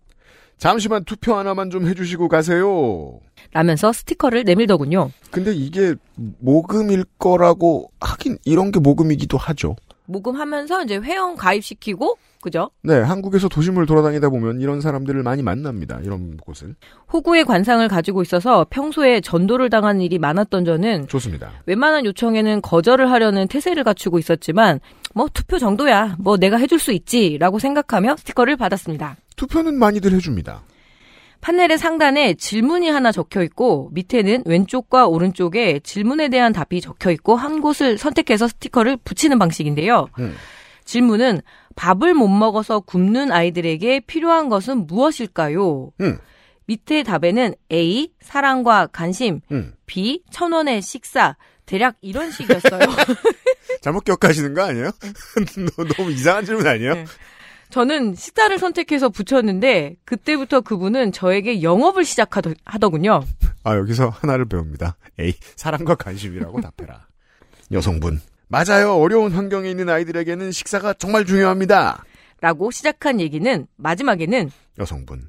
잠시만 투표 하나만 좀 해주시고 가세요. 라면서 스티커를 내밀더군요. 근데 이게 모금일 거라고 하긴 이런 게 모금이기도 하죠. 모금하면서 이제 회원 가입시키고 그죠? 네, 한국에서 도심을 돌아다니다 보면 이런 사람들을 많이 만납니다. 이런 곳을. 호구의 관상을 가지고 있어서 평소에 전도를 당한 일이 많았던 저는 좋습니다. 웬만한 요청에는 거절을 하려는 태세를 갖추고 있었지만 뭐 투표 정도야 뭐 내가 해줄 수 있지라고 생각하며 스티커를 받았습니다. 투표는 많이들 해줍니다. 판넬의 상단에 질문이 하나 적혀 있고 밑에는 왼쪽과 오른쪽에 질문에 대한 답이 적혀 있고 한 곳을 선택해서 스티커를 붙이는 방식인데요. 음. 질문은 밥을 못 먹어서 굶는 아이들에게 필요한 것은 무엇일까요? 음. 밑에 답에는 A 사랑과 관심, 음. B 천 원의 식사 대략 이런 식이었어요. 잘못 기억하시는 거 아니에요? 너- 너무 이상한 질문 아니에요? 네. 저는 식사를 선택해서 붙였는데 그때부터 그분은 저에게 영업을 시작하더군요. 아, 여기서 하나를 배웁니다. 에이, 사랑과 관심이라고 답해라. 여성분. 맞아요. 어려운 환경에 있는 아이들에게는 식사가 정말 중요합니다. 라고 시작한 얘기는 마지막에는 여성분.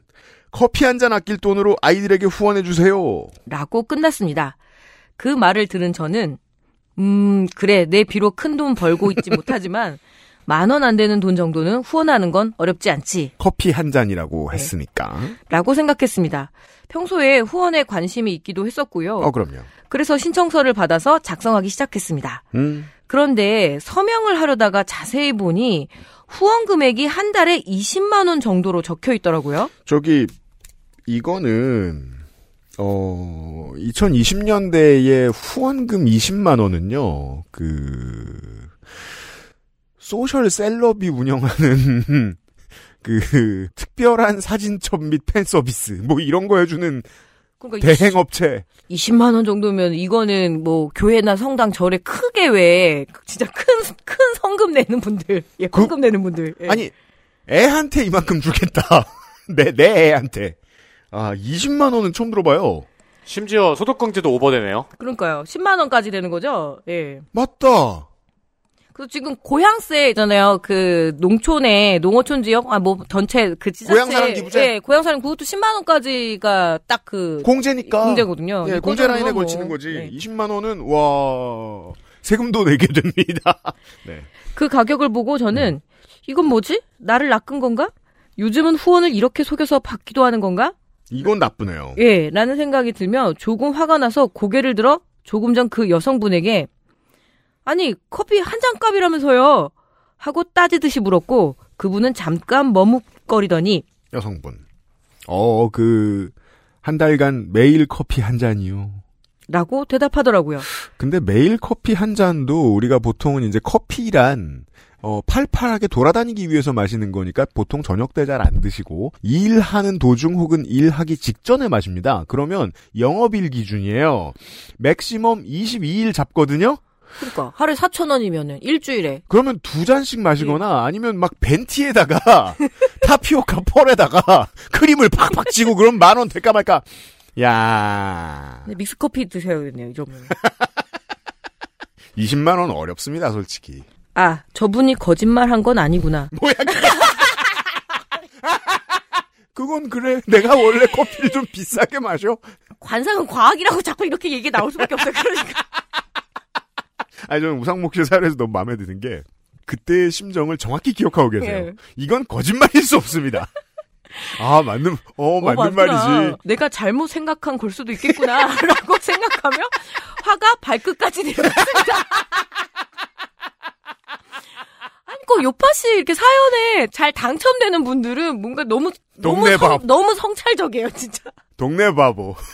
커피 한 잔 아낄 돈으로 아이들에게 후원해 주세요. 라고 끝났습니다. 그 말을 들은 저는 음 그래 내 비록 큰 돈 벌고 있지 못하지만 만 원 안 되는 돈 정도는 후원하는 건 어렵지 않지 커피 한 잔이라고 했으니까. 라고 생각했습니다. 평소에 후원에 관심이 있기도 했었고요. 어, 그럼요. 그래서 신청서를 받아서 작성하기 시작했습니다. 음. 그런데 서명을 하려다가 자세히 보니 후원 금액이 한 달에 20만 원 정도로 적혀 있더라고요. 저기 이거는 어 2020년대에 후원금 20만 원은요. 그 소셜 셀럽이 운영하는 그 특별한 사진첩 및 팬 서비스 뭐 이런 거 해주는 그러니까 대행 업체 20만 원 정도면 이거는 뭐 교회나 성당 절에 크게 왜 진짜 큰큰 성금 내는 분들, 예, 그- 헌금 내는 분들. 예. 아니 애한테 이만큼 주겠다 내 내 애한테 아 20만 원은 처음 들어봐요 심지어 소득공제도 오버되네요. 그러니까요. 10만 원까지 되는 거죠. 예. 맞다 그래서 지금 고향세 있잖아요. 그 농촌에 농어촌 지역 아 뭐 전체 그 지자체 고향사랑 기부제? 예, 고향사랑 그것도 10만 원까지가 딱 그 공제니까 공제거든요. 예, 공제 라인에 뭐, 걸치는 거지. 네. 20만 원은 와 세금도 내게 됩니다. 네. 그 가격을 보고 저는 이건 뭐지? 나를 낚은 건가? 요즘은 후원을 이렇게 속여서 받기도 하는 건가? 이건 나쁘네요. 예, 라는 생각이 들며 조금 화가 나서 고개를 들어 조금 전 그 여성분에게 아니, 커피 한 잔 값이라면서요. 하고 따지듯이 물었고 그분은 잠깐 머뭇거리더니 여성분. 어, 그, 한 달간 매일 커피 한 잔이요. 라고 대답하더라고요. 근데 매일 커피 한 잔도 우리가 보통은 이제 커피란 어, 팔팔하게 돌아다니기 위해서 마시는 거니까 보통 저녁 때 잘 안 드시고 일하는 도중 혹은 일하기 직전에 마십니다. 그러면 영업일 기준이에요. 맥시멈 22일 잡거든요. 그러니까 하루에 4천 원이면은 일주일에 그러면 두 잔씩 마시거나 아니면 막 벤티에다가 타피오카 펄에다가 크림을 팍팍 치고 그럼 만 원 될까 말까. 야 근데 믹스 커피 드셔야겠네요. 이러면. 20만 원 어렵습니다, 솔직히. 아, 저분이 거짓말 한 건 아니구나. 뭐야. 그건 그래. 내가 원래 커피를 좀 비싸게 마셔. 관상은 과학이라고 자꾸 이렇게 얘기 나올 수밖에 없어요. 그러니까. 아니, 저는 우상목 씨 사례에서 너무 마음에 드는 게, 그때의 심정을 정확히 기억하고 계세요. 예. 이건 거짓말일 수 없습니다. 아, 맞는, 어, 맞는 어, 맞구나. 말이지. 내가 잘못 생각한 걸 수도 있겠구나. 라고 생각하며 화가 발끝까지 내려갔습니다. 아니, 꼭 요파 씨 이렇게 사연에 잘 당첨되는 분들은 뭔가 너무, 너무, 성, 밥. 너무 성찰적이에요, 진짜. 동네 바보.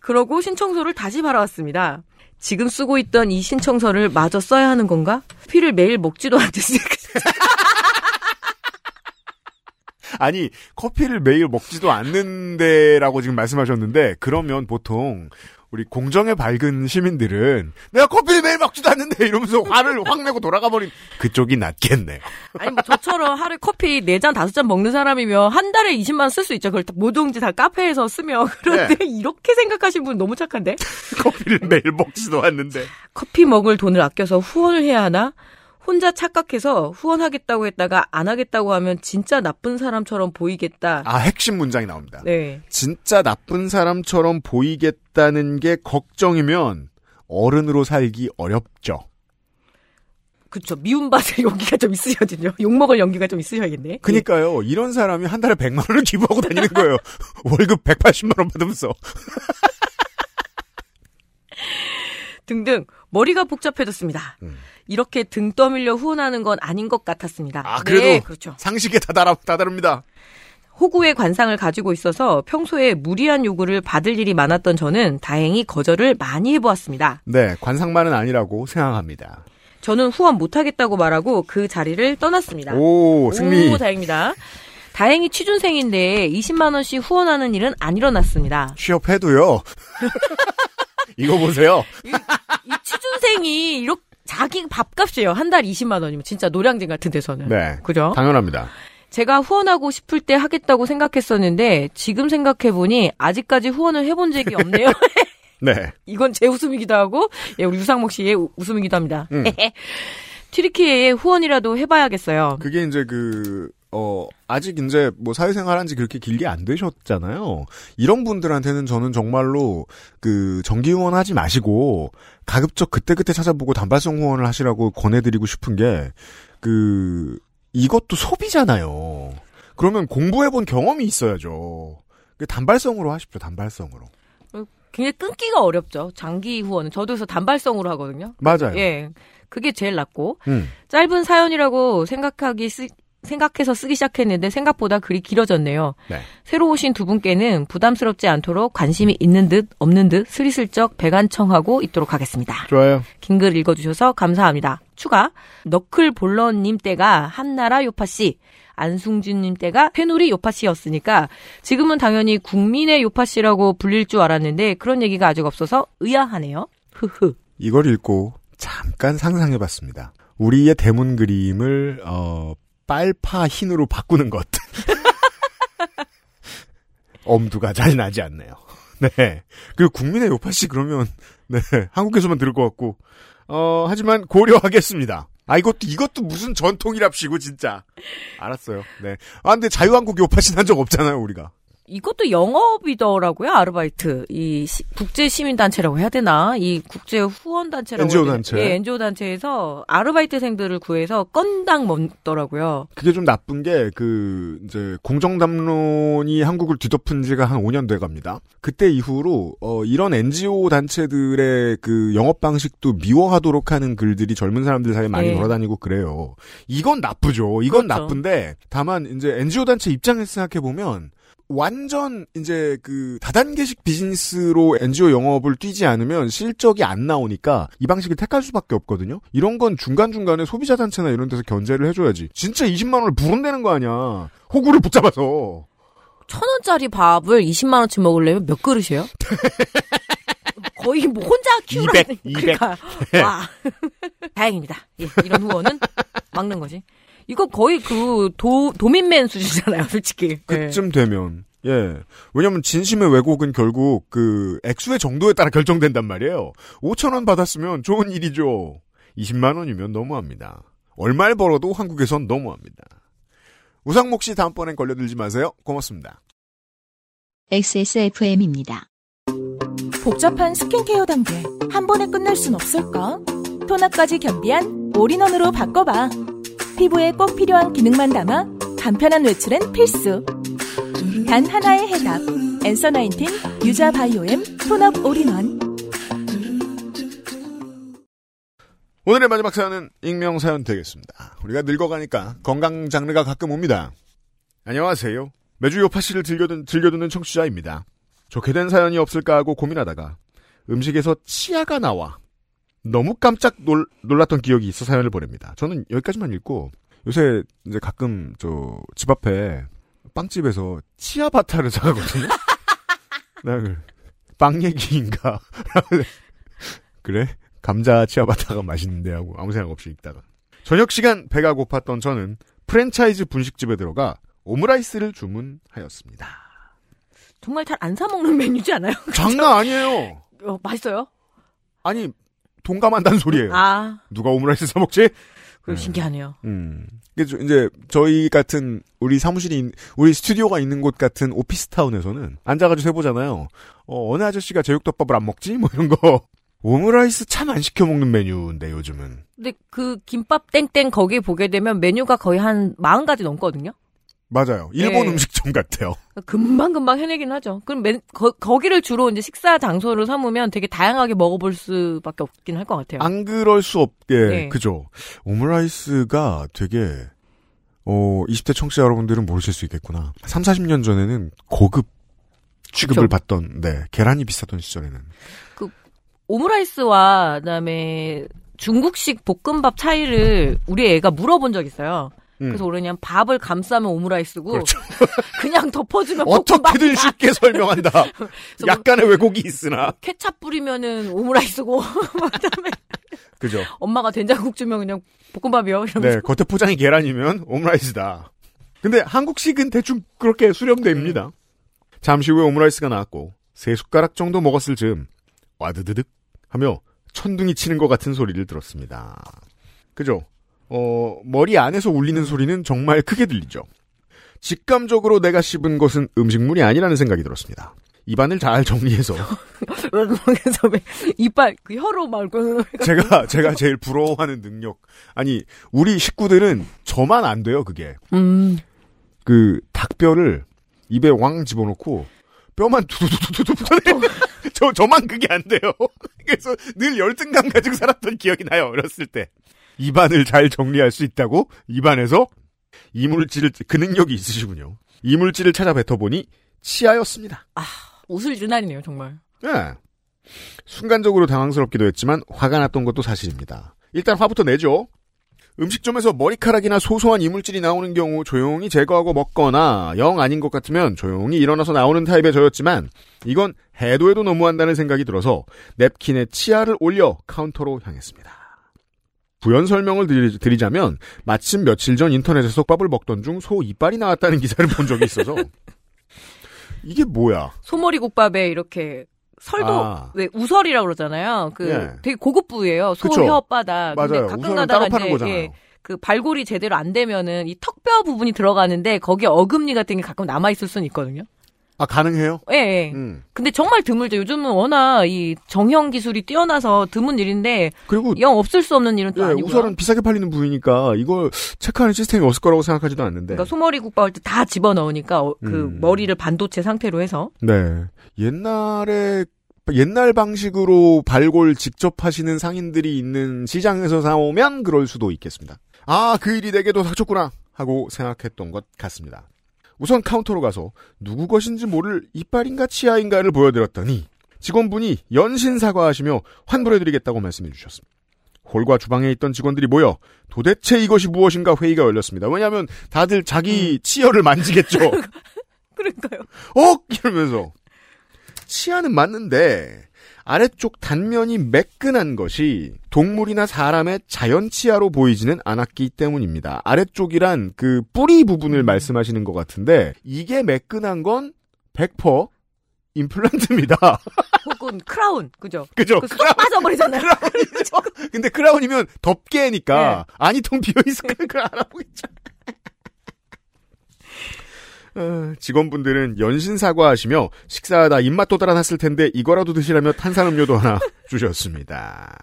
그러고 신청서를 다시 받아왔습니다. 지금 쓰고 있던 이 신청서를 마저 써야 하는 건가? 피를 매일 먹지도 않았으니까. 아니 커피를 매일 먹지도 않는데라고 지금 말씀하셨는데 그러면 보통 우리 공정에 밝은 시민들은 내가 커피를 매일 먹지도 않는데 이러면서 화를 확 내고 돌아가 버린 그쪽이 낫겠네요. 아니 뭐 저처럼 하루에 커피 4잔 5잔 먹는 사람이면 한 달에 20만 원 쓸 수 있죠. 그걸 다 뭐든지 다 카페에서 쓰면 그런데 네. 이렇게 생각하신 분 너무 착한데? 커피를 매일 먹지도 않는데. 커피 먹을 돈을 아껴서 후원을 해야 하나? 혼자 착각해서 후원하겠다고 했다가 안 하겠다고 하면 진짜 나쁜 사람처럼 보이겠다. 아 핵심 문장이 나옵니다. 네. 진짜 나쁜 사람처럼 보이겠다는 게 걱정이면 어른으로 살기 어렵죠. 그쵸. 미움받을 용기가 좀 있으셔야거든요. 욕먹을 용기가 좀 있으셔야겠네. 그니까요. 이런 사람이 한 달에 100만 원을 기부하고 다니는 거예요. 월급 180만 원 받으면서. 등등 머리가 복잡해졌습니다. 음. 이렇게 등 떠밀려 후원하는 건 아닌 것 같았습니다. 아, 그래도 네, 그렇죠. 상식에 다다라, 다다릅니다. 호구의 관상을 가지고 있어서 평소에 무리한 요구를 받을 일이 많았던 저는 다행히 거절을 많이 해보았습니다. 네, 관상만은 아니라고 생각합니다. 저는 후원 못하겠다고 말하고 그 자리를 떠났습니다. 오, 승리. 오, 다행입니다. 다행히 취준생인데 20만 원씩 후원하는 일은 안 일어났습니다. 취업해도요. 이거 보세요. 이, 이 취준생이 이렇게 자기 밥값이에요. 한 달 20만 원이면 진짜 노량진 같은 데서는. 네. 그죠? 당연합니다. 제가 후원하고 싶을 때 하겠다고 생각했었는데 지금 생각해 보니 아직까지 후원을 해본 적이 없네요. 네. 이건 제 웃음이기도 하고 예, 우리 유상목 씨의 우- 웃음이기도 합니다. 음. 튀르키예의 후원이라도 해봐야겠어요. 그게 이제 그, 어, 아직 이제 뭐 사회생활 한지 그렇게 길게 안 되셨잖아요. 이런 분들한테는 저는 정말로 그 정기 후원 하지 마시고 가급적 그때그때 찾아보고 단발성 후원을 하시라고 권해드리고 싶은 게 그 이것도 소비잖아요. 그러면 공부해본 경험이 있어야죠. 그 단발성으로 하십시오. 단발성으로. 굉장히 끊기가 어렵죠. 장기 후원은 저도 그래서 단발성으로 하거든요. 맞아요. 예. 그게 제일 낫고 음. 짧은 사연이라고 생각하기 쓰, 생각해서 쓰기 시작했는데 생각보다 글이 길어졌네요. 네. 새로 오신 두 분께는 부담스럽지 않도록 관심이 있는 듯 없는 듯 스리슬쩍 배간청하고 있도록 하겠습니다. 좋아요. 긴 글 읽어주셔서 감사합니다. 추가 너클 볼러님 때가 한나라 요파 씨 안승준님 때가 페누리 요파 씨였으니까 지금은 당연히 국민의 요파 씨라고 불릴 줄 알았는데 그런 얘기가 아직 없어서 의아하네요. 흐흐. 이걸 읽고 잠깐 상상해봤습니다. 우리의 대문 그림을 어, 빨파 흰으로 바꾸는 것. 엄두가 잘 나지 않네요. 네. 그리고 국민의 요파 씨 그러면 네 한국에서만 들을 것 같고 어 하지만 고려하겠습니다. 아 이것도 이것도 무슨 전통이랍시고 진짜 알았어요. 네. 아 근데 자유한국 요파씨 한적 없잖아요 우리가. 이것도 영업이더라고요, 아르바이트. 이 시- 국제 시민 단체라고 해야 되나? 이 국제 후원 단체라고. NGO 해야 되나? 단체. 예, NGO 단체에서 아르바이트생들을 구해서 건당 먹더라고요. 그게 좀 나쁜 게, 그, 이제, 공정담론이 한국을 뒤덮은 지가 한 5년 돼 갑니다. 그때 이후로, 어, 이런 NGO 단체들의 그 영업 방식도 미워하도록 하는 글들이 젊은 사람들 사이에 많이 네. 돌아다니고 그래요. 이건 나쁘죠. 이건 그렇죠. 나쁜데, 다만, 이제 NGO 단체 입장에서 생각해 보면, 완전 이제 그 다단계식 비즈니스로 NGO 영업을 뛰지 않으면 실적이 안 나오니까 이 방식을 택할 수밖에 없거든요. 이런 건 중간중간에 소비자 단체나 이런 데서 견제를 해줘야지. 진짜 20만 원을 불어내는 거 아니야. 호구를 붙잡아서. 천 원짜리 밥을 20만 원치 먹으려면 몇 그릇이에요? 거의 뭐 혼자 키우라. 200, 200. 그러니까 와 다행입니다. 예, 이런 후원은 막는 거지. 이거 거의 그 도, 도민맨 수준이잖아요, 솔직히. 예. 그쯤 되면. 예. 왜냐면 진심의 왜곡은 결국 그 액수의 정도에 따라 결정된단 말이에요. 5천 원 받았으면 좋은 일이죠. 20만 원이면 너무합니다. 얼마를 벌어도 한국에선 너무합니다. 우상목 씨 다음번엔 걸려들지 마세요. 고맙습니다. XSFM입니다. 복잡한 스킨케어 단계 한 번에 끝낼 순 없을까? 토너까지 겸비한 all-in-one으로 바꿔봐. 피부에 꼭 필요한 기능만 담아 간편한 외출엔 필수. 단 하나의 해답. Answer Nineteen 유자 바이오엠 tone-up all-in-one. 오늘의 마지막 사연은 익명 사연 되겠습니다. 우리가 늙어가니까 건강 장르가 가끔 옵니다. 안녕하세요. 매주 요파 씨를 즐겨듣, 즐겨듣는 청취자입니다. 좋게 된 사연이 없을까 하고 고민하다가 음식에서 치아가 나와 너무 깜짝 놀, 놀랐던 기억이 있어 사연을 보냅니다. 저는 여기까지만 읽고 요새 이제 가끔 저 집 앞에 빵집에서 치아바타를 사가거든요. 나 그, 빵 얘기인가? 그래? 감자 치아바타가 맛있는데 하고 아무 생각 없이 읽다가 저녁 시간 배가 고팠던 저는 프랜차이즈 분식집에 들어가 오므라이스를 주문하였습니다. 정말 잘 안 사 먹는 메뉴지 않아요? 장난 아니에요. 어, 맛있어요? 아니 동감한다는 소리예요. 아, 누가 오므라이스 사 먹지? 그 신기하네요. 음. 이제 저희 같은 우리 사무실이 있- 우리 스튜디오가 있는 곳 같은 office town에서는 앉아가지고 해보잖아요. 어, 어느 아저씨가 제육덮밥을 안 먹지? 뭐 이런 거. 오므라이스 참 안 시켜 먹는 메뉴인데 요즘은. 근데 그 김밥 땡땡 거기 보게 되면 메뉴가 거의 한 40가지 넘거든요? 맞아요. 일본 예. 음식점 같아요. 금방 금방 해내긴 하죠. 그럼 맨, 거, 거기를 주로 이제 식사 장소로 삼으면 되게 다양하게 먹어볼 수밖에 없긴 할 것 같아요. 안 그럴 수 없게 네. 그죠. 오므라이스가 되게 어 20대 청취자 여러분들은 모르실 수 있겠구나. 3, 40년 전에는 고급 취급을 그쵸. 받던 네 계란이 비쌌던 시절에는 오므라이스와 그다음에 중국식 볶음밥 차이를 우리 애가 물어본 적 있어요. 음. 그래서 그냥 밥을 감싸면 오므라이스고 그렇죠. 그냥 덮어주면 어떻게든. 쉽게 설명한다. 그래서 약간의 왜곡이 있으나 케찹 뿌리면은 오므라이스고 그다음에 그죠. 엄마가 된장국 주면 그냥 볶음밥이요. 이러면서 네 겉에 포장이 계란이면 오므라이스다. 근데 한국식은 대충 그렇게 수렴됩니다. 잠시 후에 오므라이스가 나왔고 세 숟가락 정도 먹었을 즈음 와드드득 하며 천둥이 치는 것 같은 소리를 들었습니다. 그죠? 어, 머리 안에서 울리는 소리는 정말 크게 들리죠. 직감적으로 내가 씹은 것은 음식물이 아니라는 생각이 들었습니다. 입안을 잘 정리해서. 그래서 왜? 이빨 그 혀로 말고. 제가 제가 제일 부러워하는 능력. 아니 우리 식구들은 저만 안 돼요 그게. 음. 그 닭뼈를 입에 왕 집어넣고 뼈만 두두두두두 꺼내. 저 저만 그게 안 돼요. 그래서 늘 열등감 가지고 살았던 기억이 나요 어렸을 때 입안을 잘 정리할 수 있다고 입안에서 이물질을 그 능력이 있으시군요 이물질을 찾아 뱉어보니 치아였습니다 웃을 유난이네요 정말. 예. 순간적으로 당황스럽기도 했지만 화가 났던 것도 사실입니다. 일단 화부터 내죠. 음식점에서 머리카락이나 소소한 이물질이 나오는 경우 조용히 제거하고 먹거나 영 아닌 것 같으면 조용히 일어나서 나오는 타입의 저였지만 이건 해도 해도 너무한다는 생각이 들어서 냅킨에 치아를 올려 카운터로 향했습니다. 부연 설명을 드리, 드리 자면 마침 며칠 전 인터넷에서 국밥을 먹던 중 소 이빨이 나왔다는 기사를 본 적이 있어서 이게 뭐야? 소머리 국밥에 이렇게 설도 아. 왜 우설이라고 그러잖아요. 그 예. 되게 고급 부위예요. 소 그쵸. 혓바닥. 근데 맞아요. 가끔 가다가 이제. 예, 그 발골이 제대로 안 되면은 이 턱뼈 부분이 들어가는데 거기에 어금니 같은 게 가끔 남아 있을 수는 있거든요. 아 가능해요? 예. 예. 음. 근데 정말 드물죠. 요즘은 워낙 이 정형 기술이 뛰어나서 드문 일인데 그리고 영 없을 수 없는 일은 또 예, 아니고요. 우설은 비싸게 팔리는 부위니까 이걸 체크하는 시스템이 없을 거라고 생각하지도 않는데. 그러니까 소머리 국밥을 다 집어 넣으니까 어, 그 음. 머리를 반도체 상태로 해서 네. 옛날에 옛날 방식으로 발골 직접 하시는 상인들이 있는 시장에서 사오면 그럴 수도 있겠습니다. 아, 그 일이 내게도 닥쳤구나 하고 생각했던 것 같습니다. 우선 카운터로 가서 누구 것인지 모를 이빨인가 치아인가를 보여드렸더니 직원분이 연신 사과하시며 환불해드리겠다고 말씀해 주셨습니다. 홀과 주방에 있던 직원들이 모여 도대체 이것이 무엇인가 회의가 열렸습니다. 왜냐하면 다들 자기 치어를 만지겠죠. 그러니까요. 어? 이러면서. 치아는 맞는데, 아래쪽 단면이 매끈한 것이 동물이나 사람의 자연 치아로 보이지는 않았기 때문입니다. 아래쪽이란 그 뿌리 부분을 말씀하시는 것 같은데, 이게 매끈한 건 100% 임플란트입니다. 혹은 크라운. 그죠? 그죠? 그쏙 빠져버리잖아요. 크라운이죠. 근데 크라운이면 덮개니까 안이 통 비어있으니까 그걸 알아보겠죠. 어, 직원분들은 연신 사과하시며 식사하다 입맛도 달아났을 텐데 이거라도 드시라며 탄산음료도 하나 주셨습니다.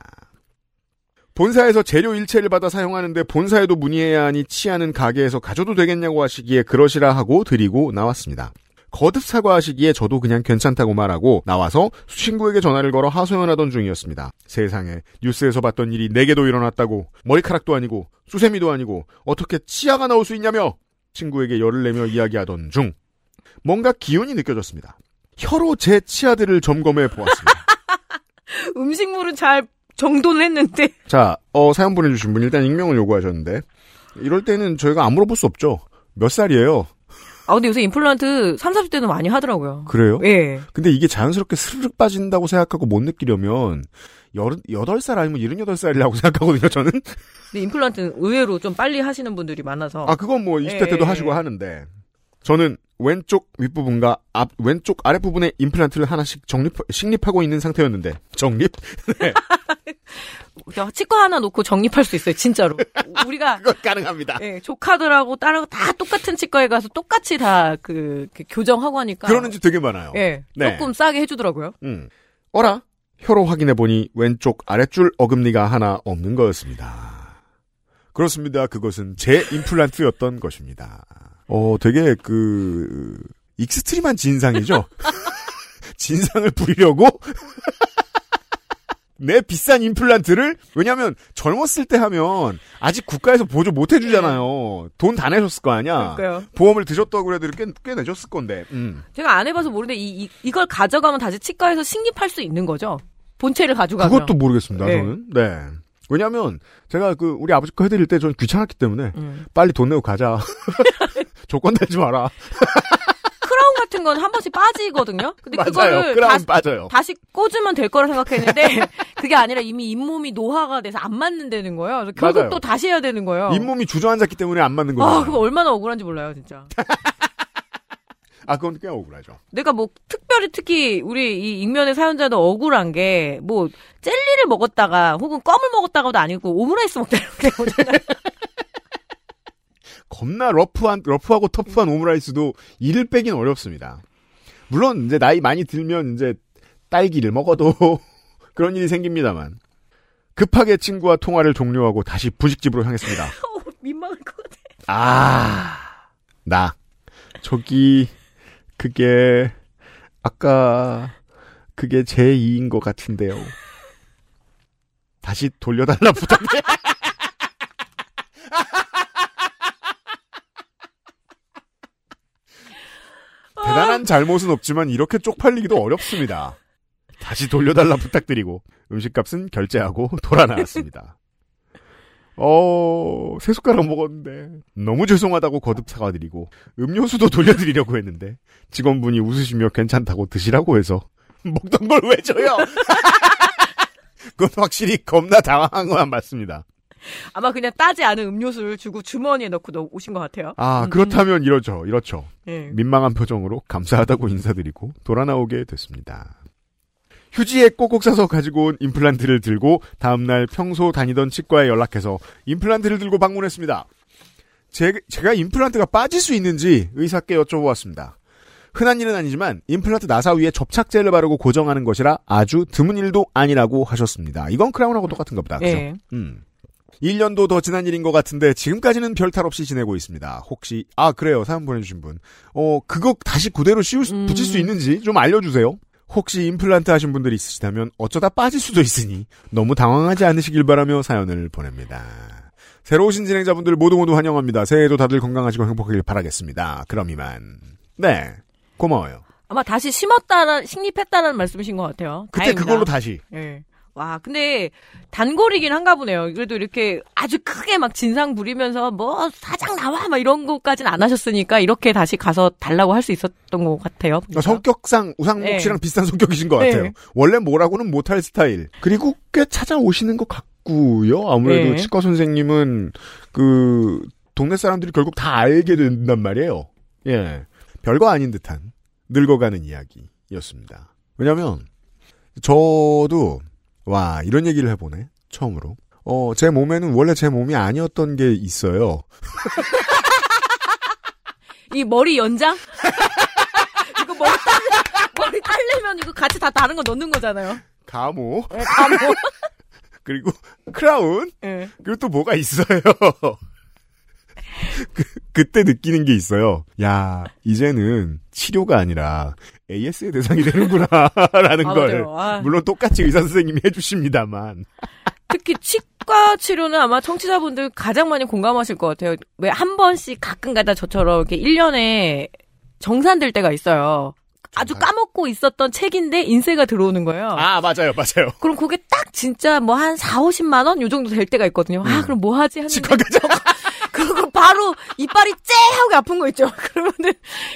본사에서 재료 일체를 받아 사용하는데 본사에도 문의해야 하니 치아는 가게에서 가져도 되겠냐고 하시기에 그러시라 하고 드리고 나왔습니다. 거듭 사과하시기에 저도 그냥 괜찮다고 말하고 나와서 친구에게 전화를 걸어 하소연하던 중이었습니다. 세상에 뉴스에서 봤던 일이 내게도 일어났다고 머리카락도 아니고 수세미도 아니고 어떻게 치아가 나올 수 있냐며 친구에게 열을 내며 이야기하던 중 뭔가 기운이 느껴졌습니다. 혀로 제 치아들을 점검해 보았습니다. 음식물은 잘 정돈을 했는데. 자, 어, 사연 보내주신 분 일단 익명을 요구하셨는데 이럴 때는 저희가 안 물어볼 수 없죠. 몇 살이에요? 아, 근데 요새 임플란트 3, 40대도 많이 하더라고요. 그래요? 예. 근데 이게 자연스럽게 스르륵 빠진다고 생각하고 못 느끼려면 여른, 8살 아니면 78살이라고 생각하거든요, 저는. 근데 임플란트는 의외로 좀 빨리 하시는 분들이 많아서. 아, 그건 뭐 20대 예, 때도 예, 하시고 예. 하는데. 저는 왼쪽 윗부분과 앞, 왼쪽 아랫부분에 임플란트를 하나씩 정립, 식립하고 있는 상태였는데. 정립? 네. 저 치과 하나 놓고 정립할 수 있어요, 진짜로. 우리가 그건 가능합니다. 예, 조카들하고 딸하고 다 똑같은 치과에 가서 똑같이 다 그 교정하고 하니까. 그러는 집 되게 많아요. 예. 네. 조금 싸게 해주더라고요. 음. 어라? 혀로 확인해 보니 왼쪽 아랫줄 어금니가 하나 없는 거였습니다. 그렇습니다. 그것은 제 임플란트였던 것입니다. 어, 되게 그, extreme한 진상이죠? 진상을 부리려고? 내 비싼 임플란트를? 왜냐면 젊었을 때 하면 아직 국가에서 보조 못 해주잖아요. 돈 다 내셨을 거 아니야? 그러니까요. 보험을 드셨다고 그래도 꽤, 꽤 내셨을 건데. 음. 제가 안 해봐서 모르는데 이, 이 이걸 가져가면 다시 치과에서 식립할 수 있는 거죠. 본체를 가져가면. 그것도 모르겠습니다. 네. 저는. 네. 왜냐하면 제가 그 우리 아버지 거 해드릴 때전 귀찮았기 때문에 음. 빨리 돈 내고 가자. 조건 달지 마라. 같은 건 한 번씩 빠지거든요. 근데 맞아요. 그거를 다시, 빠져요. 다시 꽂으면 될 거라 생각했는데 그게 아니라 이미 잇몸이 노화가 돼서 안 맞는다는 거예요. 그래서 결국 맞아요. 또 다시 해야 되는 거예요. 잇몸이 주저앉았기 때문에 안 맞는 거죠. 아, 그거 얼마나 억울한지 몰라요, 진짜. 아, 그건 꽤 억울하죠. 내가 뭐 특별히 특히 우리 이 익명의 사연자도 억울한 게 뭐 젤리를 먹었다가 혹은 껌을 먹었다가도 아니고 오므라이스 먹다 이렇게 오잖아요. 겁나 rough한 rough하고 터프한 오므라이스도 이를 빼긴 어렵습니다. 물론 이제 나이 많이 들면 이제 딸기를 먹어도 그런 일이 생깁니다만 급하게 친구와 통화를 종료하고 다시 분식집으로 향했습니다. 어, 민망할 것 같아. 아, 나 저기 그게 아까 그게 제 이인 것 같은데요. 다시 돌려달라 부탁해. 대단한 잘못은 없지만 이렇게 쪽팔리기도 어렵습니다. 다시 돌려달라 부탁드리고 음식값은 결제하고 돌아 나왔습니다. 어, 세 숟가락 먹었는데 너무 죄송하다고 거듭 사과드리고 음료수도 돌려드리려고 했는데 직원분이 웃으시며 괜찮다고 드시라고 해서 먹던 걸 왜 줘요? 그건 확실히 겁나 당황한 건 맞습니다. 아마 그냥 따지 않은 음료수를 주고 주머니에 넣고 넣- 오신 것 같아요. 아, 음, 그렇다면 이러죠. 이렇죠. 예. 민망한 표정으로 감사하다고 인사드리고 돌아 나오게 됐습니다. 휴지에 꼭꼭 싸서 가지고 온 임플란트를 들고 다음날 평소 다니던 치과에 연락해서 임플란트를 들고 방문했습니다. 제, 제가 임플란트가 빠질 수 있는지 의사께 여쭤보았습니다. 흔한 일은 아니지만 임플란트 나사 위에 접착제를 바르고 고정하는 것이라 아주 드문 일도 아니라고 하셨습니다. 이건 크라운하고 똑같은 겁니다. 그죠? 예. 음. 1년도 더 지난 일인 것 같은데 지금까지는 별 탈 없이 지내고 있습니다. 혹시 아 그래요 사연 보내주신 분, 어 그거 다시 그대로 씌울 수, 음. 붙일 수 있는지 좀 알려주세요. 혹시 임플란트 하신 분들이 있으시다면 어쩌다 빠질 수도 있으니 너무 당황하지 않으시길 바라며 사연을 보냅니다. 새로 오신 진행자분들 모두 모두 환영합니다. 새해에도 다들 건강하시고 행복하길 바라겠습니다. 그럼 이만. 네, 고마워요. 아마 다시 심었다는 식립했다는 말씀이신 것 같아요. 그때 다행이다. 그걸로 다시 예. 와, 근데 단골이긴 한가 보네요. 그래도 이렇게 아주 크게 막 진상 부리면서 뭐 사장 나와 막 이런 것까지는 안 하셨으니까 이렇게 다시 가서 달라고 할 수 있었던 것 같아요. 그러니까 성격상 우상목 네. 씨랑 비슷한 성격이신 것 네. 같아요. 원래 뭐라고는 못할 스타일. 그리고 꽤 찾아오시는 것 같고요. 아무래도 네. 치과 선생님은 그 동네 사람들이 결국 다 알게 된단 말이에요. 예, 별거 아닌 듯한 늙어가는 이야기였습니다. 왜냐하면 저도 와 이런 얘기를 해보네 처음으로. 어, 제 몸에는 원래 제 몸이 아니었던 게 있어요. 이 머리 연장? 이거 머리 딸 머리 딸려면 이거 같이 다 다른 거 넣는 거잖아요. 가모 예, 다 뭐. 그리고 크라운 예. 그리고 또 뭐가 있어요. 그, 그때 느끼는 게 있어요. 야, 이제는 치료가 아니라 AS의 대상이 되는구나, 라는 아, 걸. 아. 물론 똑같이 의사 선생님이 해주십니다만. 특히 치과 치료는 아마 청취자분들 가장 많이 공감하실 것 같아요. 왜 한 번씩 가끔 가다 저처럼 이렇게 1년에 정산될 때가 있어요. 아주? 까먹고 있었던 책인데 인쇄가 들어오는 거예요. 아, 맞아요, 맞아요. 그럼 그게 딱 진짜 뭐 한 4, 50만 원 요 정도 될 때가 있거든요. 아, 그럼 뭐 하지 하는데 치과 가자. 그거 바로 이빨이 째하고 아픈 거 있죠. 그러면은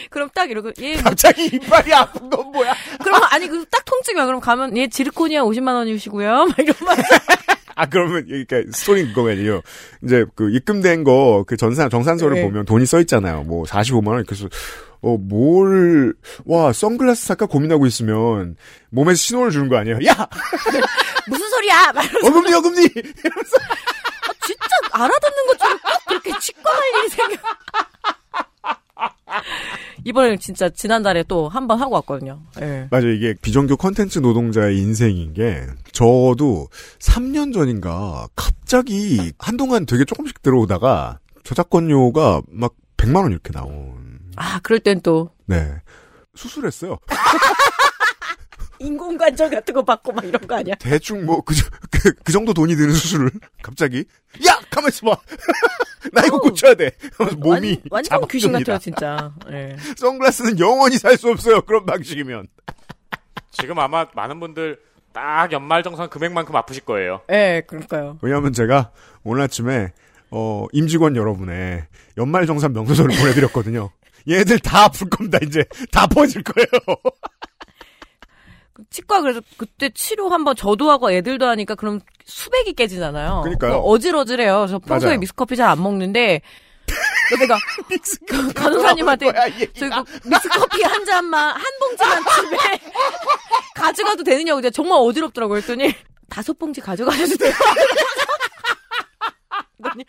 그럼 딱 이러고 예 뭐, 갑자기 이빨이 아픈 건 뭐야? 그럼 아니 그 딱 통증이야. 그럼 가면 예 지르코니아 50만 원이시고요. 막 이러면서 아, 그러면, 그러니까, 스토리는 그거면요. 이제, 그, 입금된 거, 그 전산, 정산서를 네. 보면 돈이 써 있잖아요. 뭐, 45만 원. 그래서, 어, 뭘, 와, 선글라스 살까 고민하고 있으면, 몸에서 신호를 주는 거 아니에요? 야! 무슨 소리야? 막 이러면서 어금니, 어금니! 진짜 알아듣는 것처럼 꼭 그렇게 치과 할 일이 생겨. 이번에 진짜 지난달에 또 한 번 하고 왔거든요. 예. 맞아요. 이게 비정규 컨텐츠 노동자의 인생인 게 저도 3년 전인가 갑자기 한동안 되게 조금씩 들어오다가 저작권료가 막 100만 원 이렇게 나온. 아, 그럴 땐 또 네. 수술했어요. 인공관절 같은 거 받고 막 이런 거 아니야? 대충 뭐그그 정도 돈이 드는 수술을 갑자기 야 가만 있어 봐. 나 이거. 고쳐야 돼. 하면서 몸이 완, 완전 귀신 잡아줍니다. 같아요, 진짜. 예. 선글라스는 영원히 살 수 없어요. 그런 방식이면. 지금 아마 많은 분들 딱 연말 정산 금액만큼 아프실 거예요. 예, 그러니까요. 왜냐하면 제가 오늘 아침에 어, 임직원 여러분의 연말 정산 명소서를 보내드렸거든요. 얘들 다 아플 겁니다. 이제 다 퍼질 거예요. 그 치과 그래서 그때 치료 한번 저도 하고 애들도 하니까 그럼 수백이 깨지잖아요. 그러니까요. 어, 어질어질해요. 그래서 평소에 맞아요. 믹스커피 잘 안 먹는데 내가 그 간호사님한테 뭐야, 이 얘기가. 저 이거 믹스커피 한 잔만 한 봉지만 집에 가져가도 되느냐고 내가 정말 어지럽더라고 그랬더니 다섯 봉지 가져가셔도 돼요. 그랬더니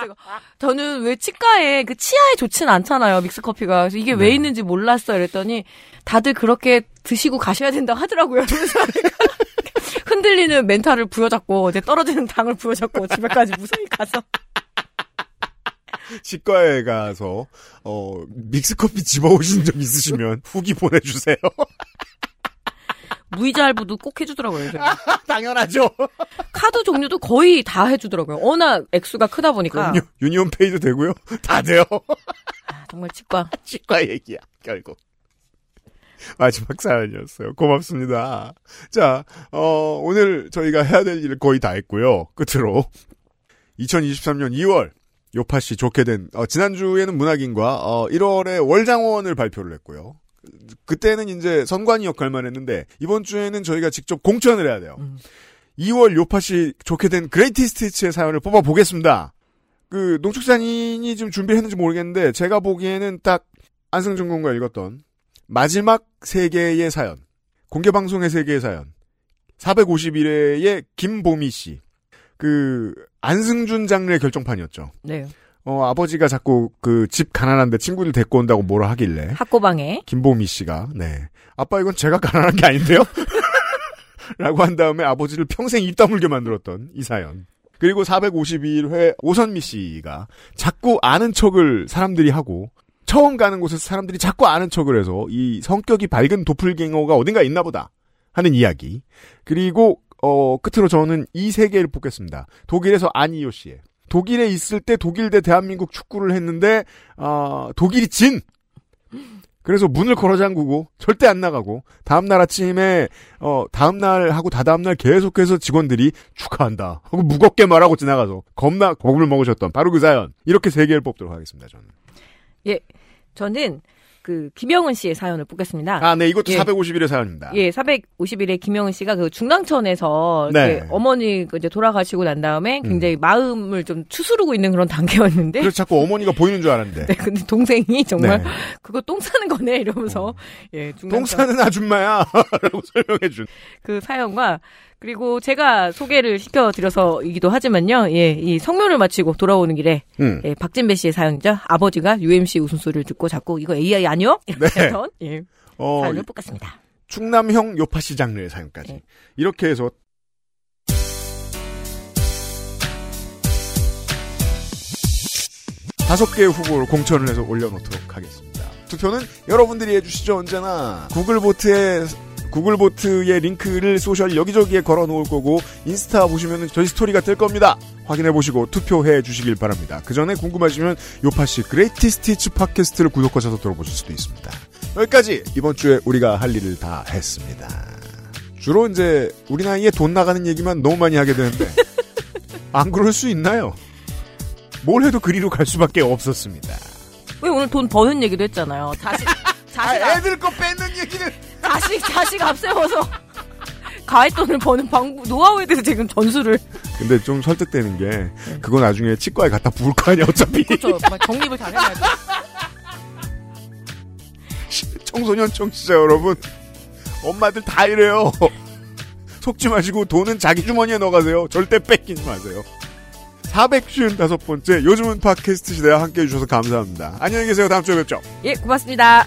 제가 저는 왜 치과에 그 치아에 좋진 않잖아요 믹스 커피가 그래서 이게 왜 네. 있는지 몰랐어 이랬더니 다들 그렇게 드시고 가셔야 된다고 하더라고요. 흔들리는 멘탈을 부여잡고 이제 떨어지는 당을 부여잡고 집에까지 무사히 가서 치과에 가서 어 믹스커피 집어오신 적 있으시면 후기 보내주세요. 무이자 할부도 꼭 해주더라고요. 제가. 당연하죠. 카드 종류도 거의 다 해주더라고요. 워낙 액수가 크다 보니까 그럼요. 유니온페이도 되고요. 다 돼요. 아, 정말 치과 치과 얘기야 결국. 마지막 사연이었어요. 고맙습니다. 자, 어, 오늘 저희가 해야 될 일을 거의 다 했고요. 끝으로 2023년 2월 요파 씨 좋게 된 어, 지난주에는 문학인과 어, 1월에 월장원을 발표를 했고요. 그때는 이제 선관위 역할만 했는데 이번 주에는 저희가 직접 공천을 해야 돼요. 음. 2월 요파 씨 좋게 된 그레이티 스티치의 사연을 뽑아 보겠습니다. 그 농축산인이 좀 준비했는지 모르겠는데 제가 보기에는 딱 안승준 군과 읽었던 마지막 세 개의 사연, 공개 방송의 세 개의 사연, 451회의 김보미 씨, 그 안승준 장르의 결정판이었죠. 네 어 아버지가 자꾸 그 집 가난한데 친구들 데리고 온다고 뭐라 하길래 학고방에 김보미 씨가 네 아빠 이건 제가 가난한 게 아닌데요? 라고 한 다음에 아버지를 평생 입 다물게 만들었던 이 사연. 그리고 451회 오선미 씨가 자꾸 아는 척을 사람들이 하고 처음 가는 곳에서 사람들이 자꾸 아는 척을 해서 이 성격이 밝은 도플갱어가 어딘가 있나 보다 하는 이야기. 그리고 어 끝으로 저는 이 세 개를 뽑겠습니다. 독일에서 안이요 씨의 독일에 있을 때 독일 대 대한민국 축구를 했는데 아 독일이 진! 그래서 문을 걸어 잠그고 절대 안 나가고 다음 날 아침에 어 다음 날 하고 다다음 날 계속해서 직원들이 축하한다. 하고 무겁게 말하고 지나가서 겁나 겁을 먹으셨던 바로 그 사연. 이렇게 세 개를 뽑도록 하겠습니다 저는. 저는 그 김영은 씨의 사연을 뽑겠습니다. 아 네 이것도 예. 451의 사연입니다 예, 451의 김영은 씨가 그 중랑천에서 네. 어머니 그 이제 돌아가시고 난 다음에 굉장히 마음을 좀 추스르고 있는 그런 단계였는데. 그래서 자꾸 어머니가 보이는 줄 알았는데 네, 근데 동생이 정말 네. 그거 똥 싸는 거네 이러면서 예, 똥 중랑천 싸는 아줌마야 라고 설명해 준 그 사연과 그리고 제가 소개를 시켜드려서이기도 하지만요. 예, 이 성묘를 마치고 돌아오는 길에 음. 예, 박진배 씨의 사연이죠. 아버지가 UMC 웃음소리를 듣고 자꾸 이거 AI 아니요? 이렇게 네. 예, 어, 사연을 뽑겠습니다. 충남형 요파시 장르의 사연까지 네. 이렇게 해서 다섯 개의 후보를 공천을 해서 올려놓도록 하겠습니다. 투표는 여러분들이 해주시죠 언제나 구글보트에 구글보트의 링크를 social 여기저기에 걸어 놓을 거고 인스타 보시면 저희 스토리가 뜰 겁니다. 확인해 보시고 투표해 주시길 바랍니다. 그 전에 궁금하시면 요팟시 greatest hits 팟캐스트를 구독하셔서 들어보실 수도 있습니다. 여기까지 이번 주에 우리가 할 일을 다 했습니다. 주로 이제 우리 나이에 돈 나가는 얘기만 너무 많이 하게 되는데 안 그럴 수 있나요? 뭘 해도 그리로 갈 수밖에 없었습니다. 왜 오늘 돈 버는 얘기도 했잖아요. 자식, 자식, 아, 애들 거 뺏는 얘기는 자식, 자식 앞세워서 가액돈을 버는 방법, 노하우에 대해서 지금 전수를. 근데 좀 설득되는 게 그거 나중에 치과에 갖다 부을 거 아니야 어차피 그렇죠. 정립을 잘 해놔야 돼. 청소년 청취자 여러분 엄마들 다 이래요 속지 마시고 돈은 자기 주머니에 넣어가세요 절대 뺏기지 마세요 455번째 요즘은 팟캐스트 시대와 함께해 주셔서 감사합니다 안녕히 계세요 다음 주에 뵙죠 예, 고맙습니다.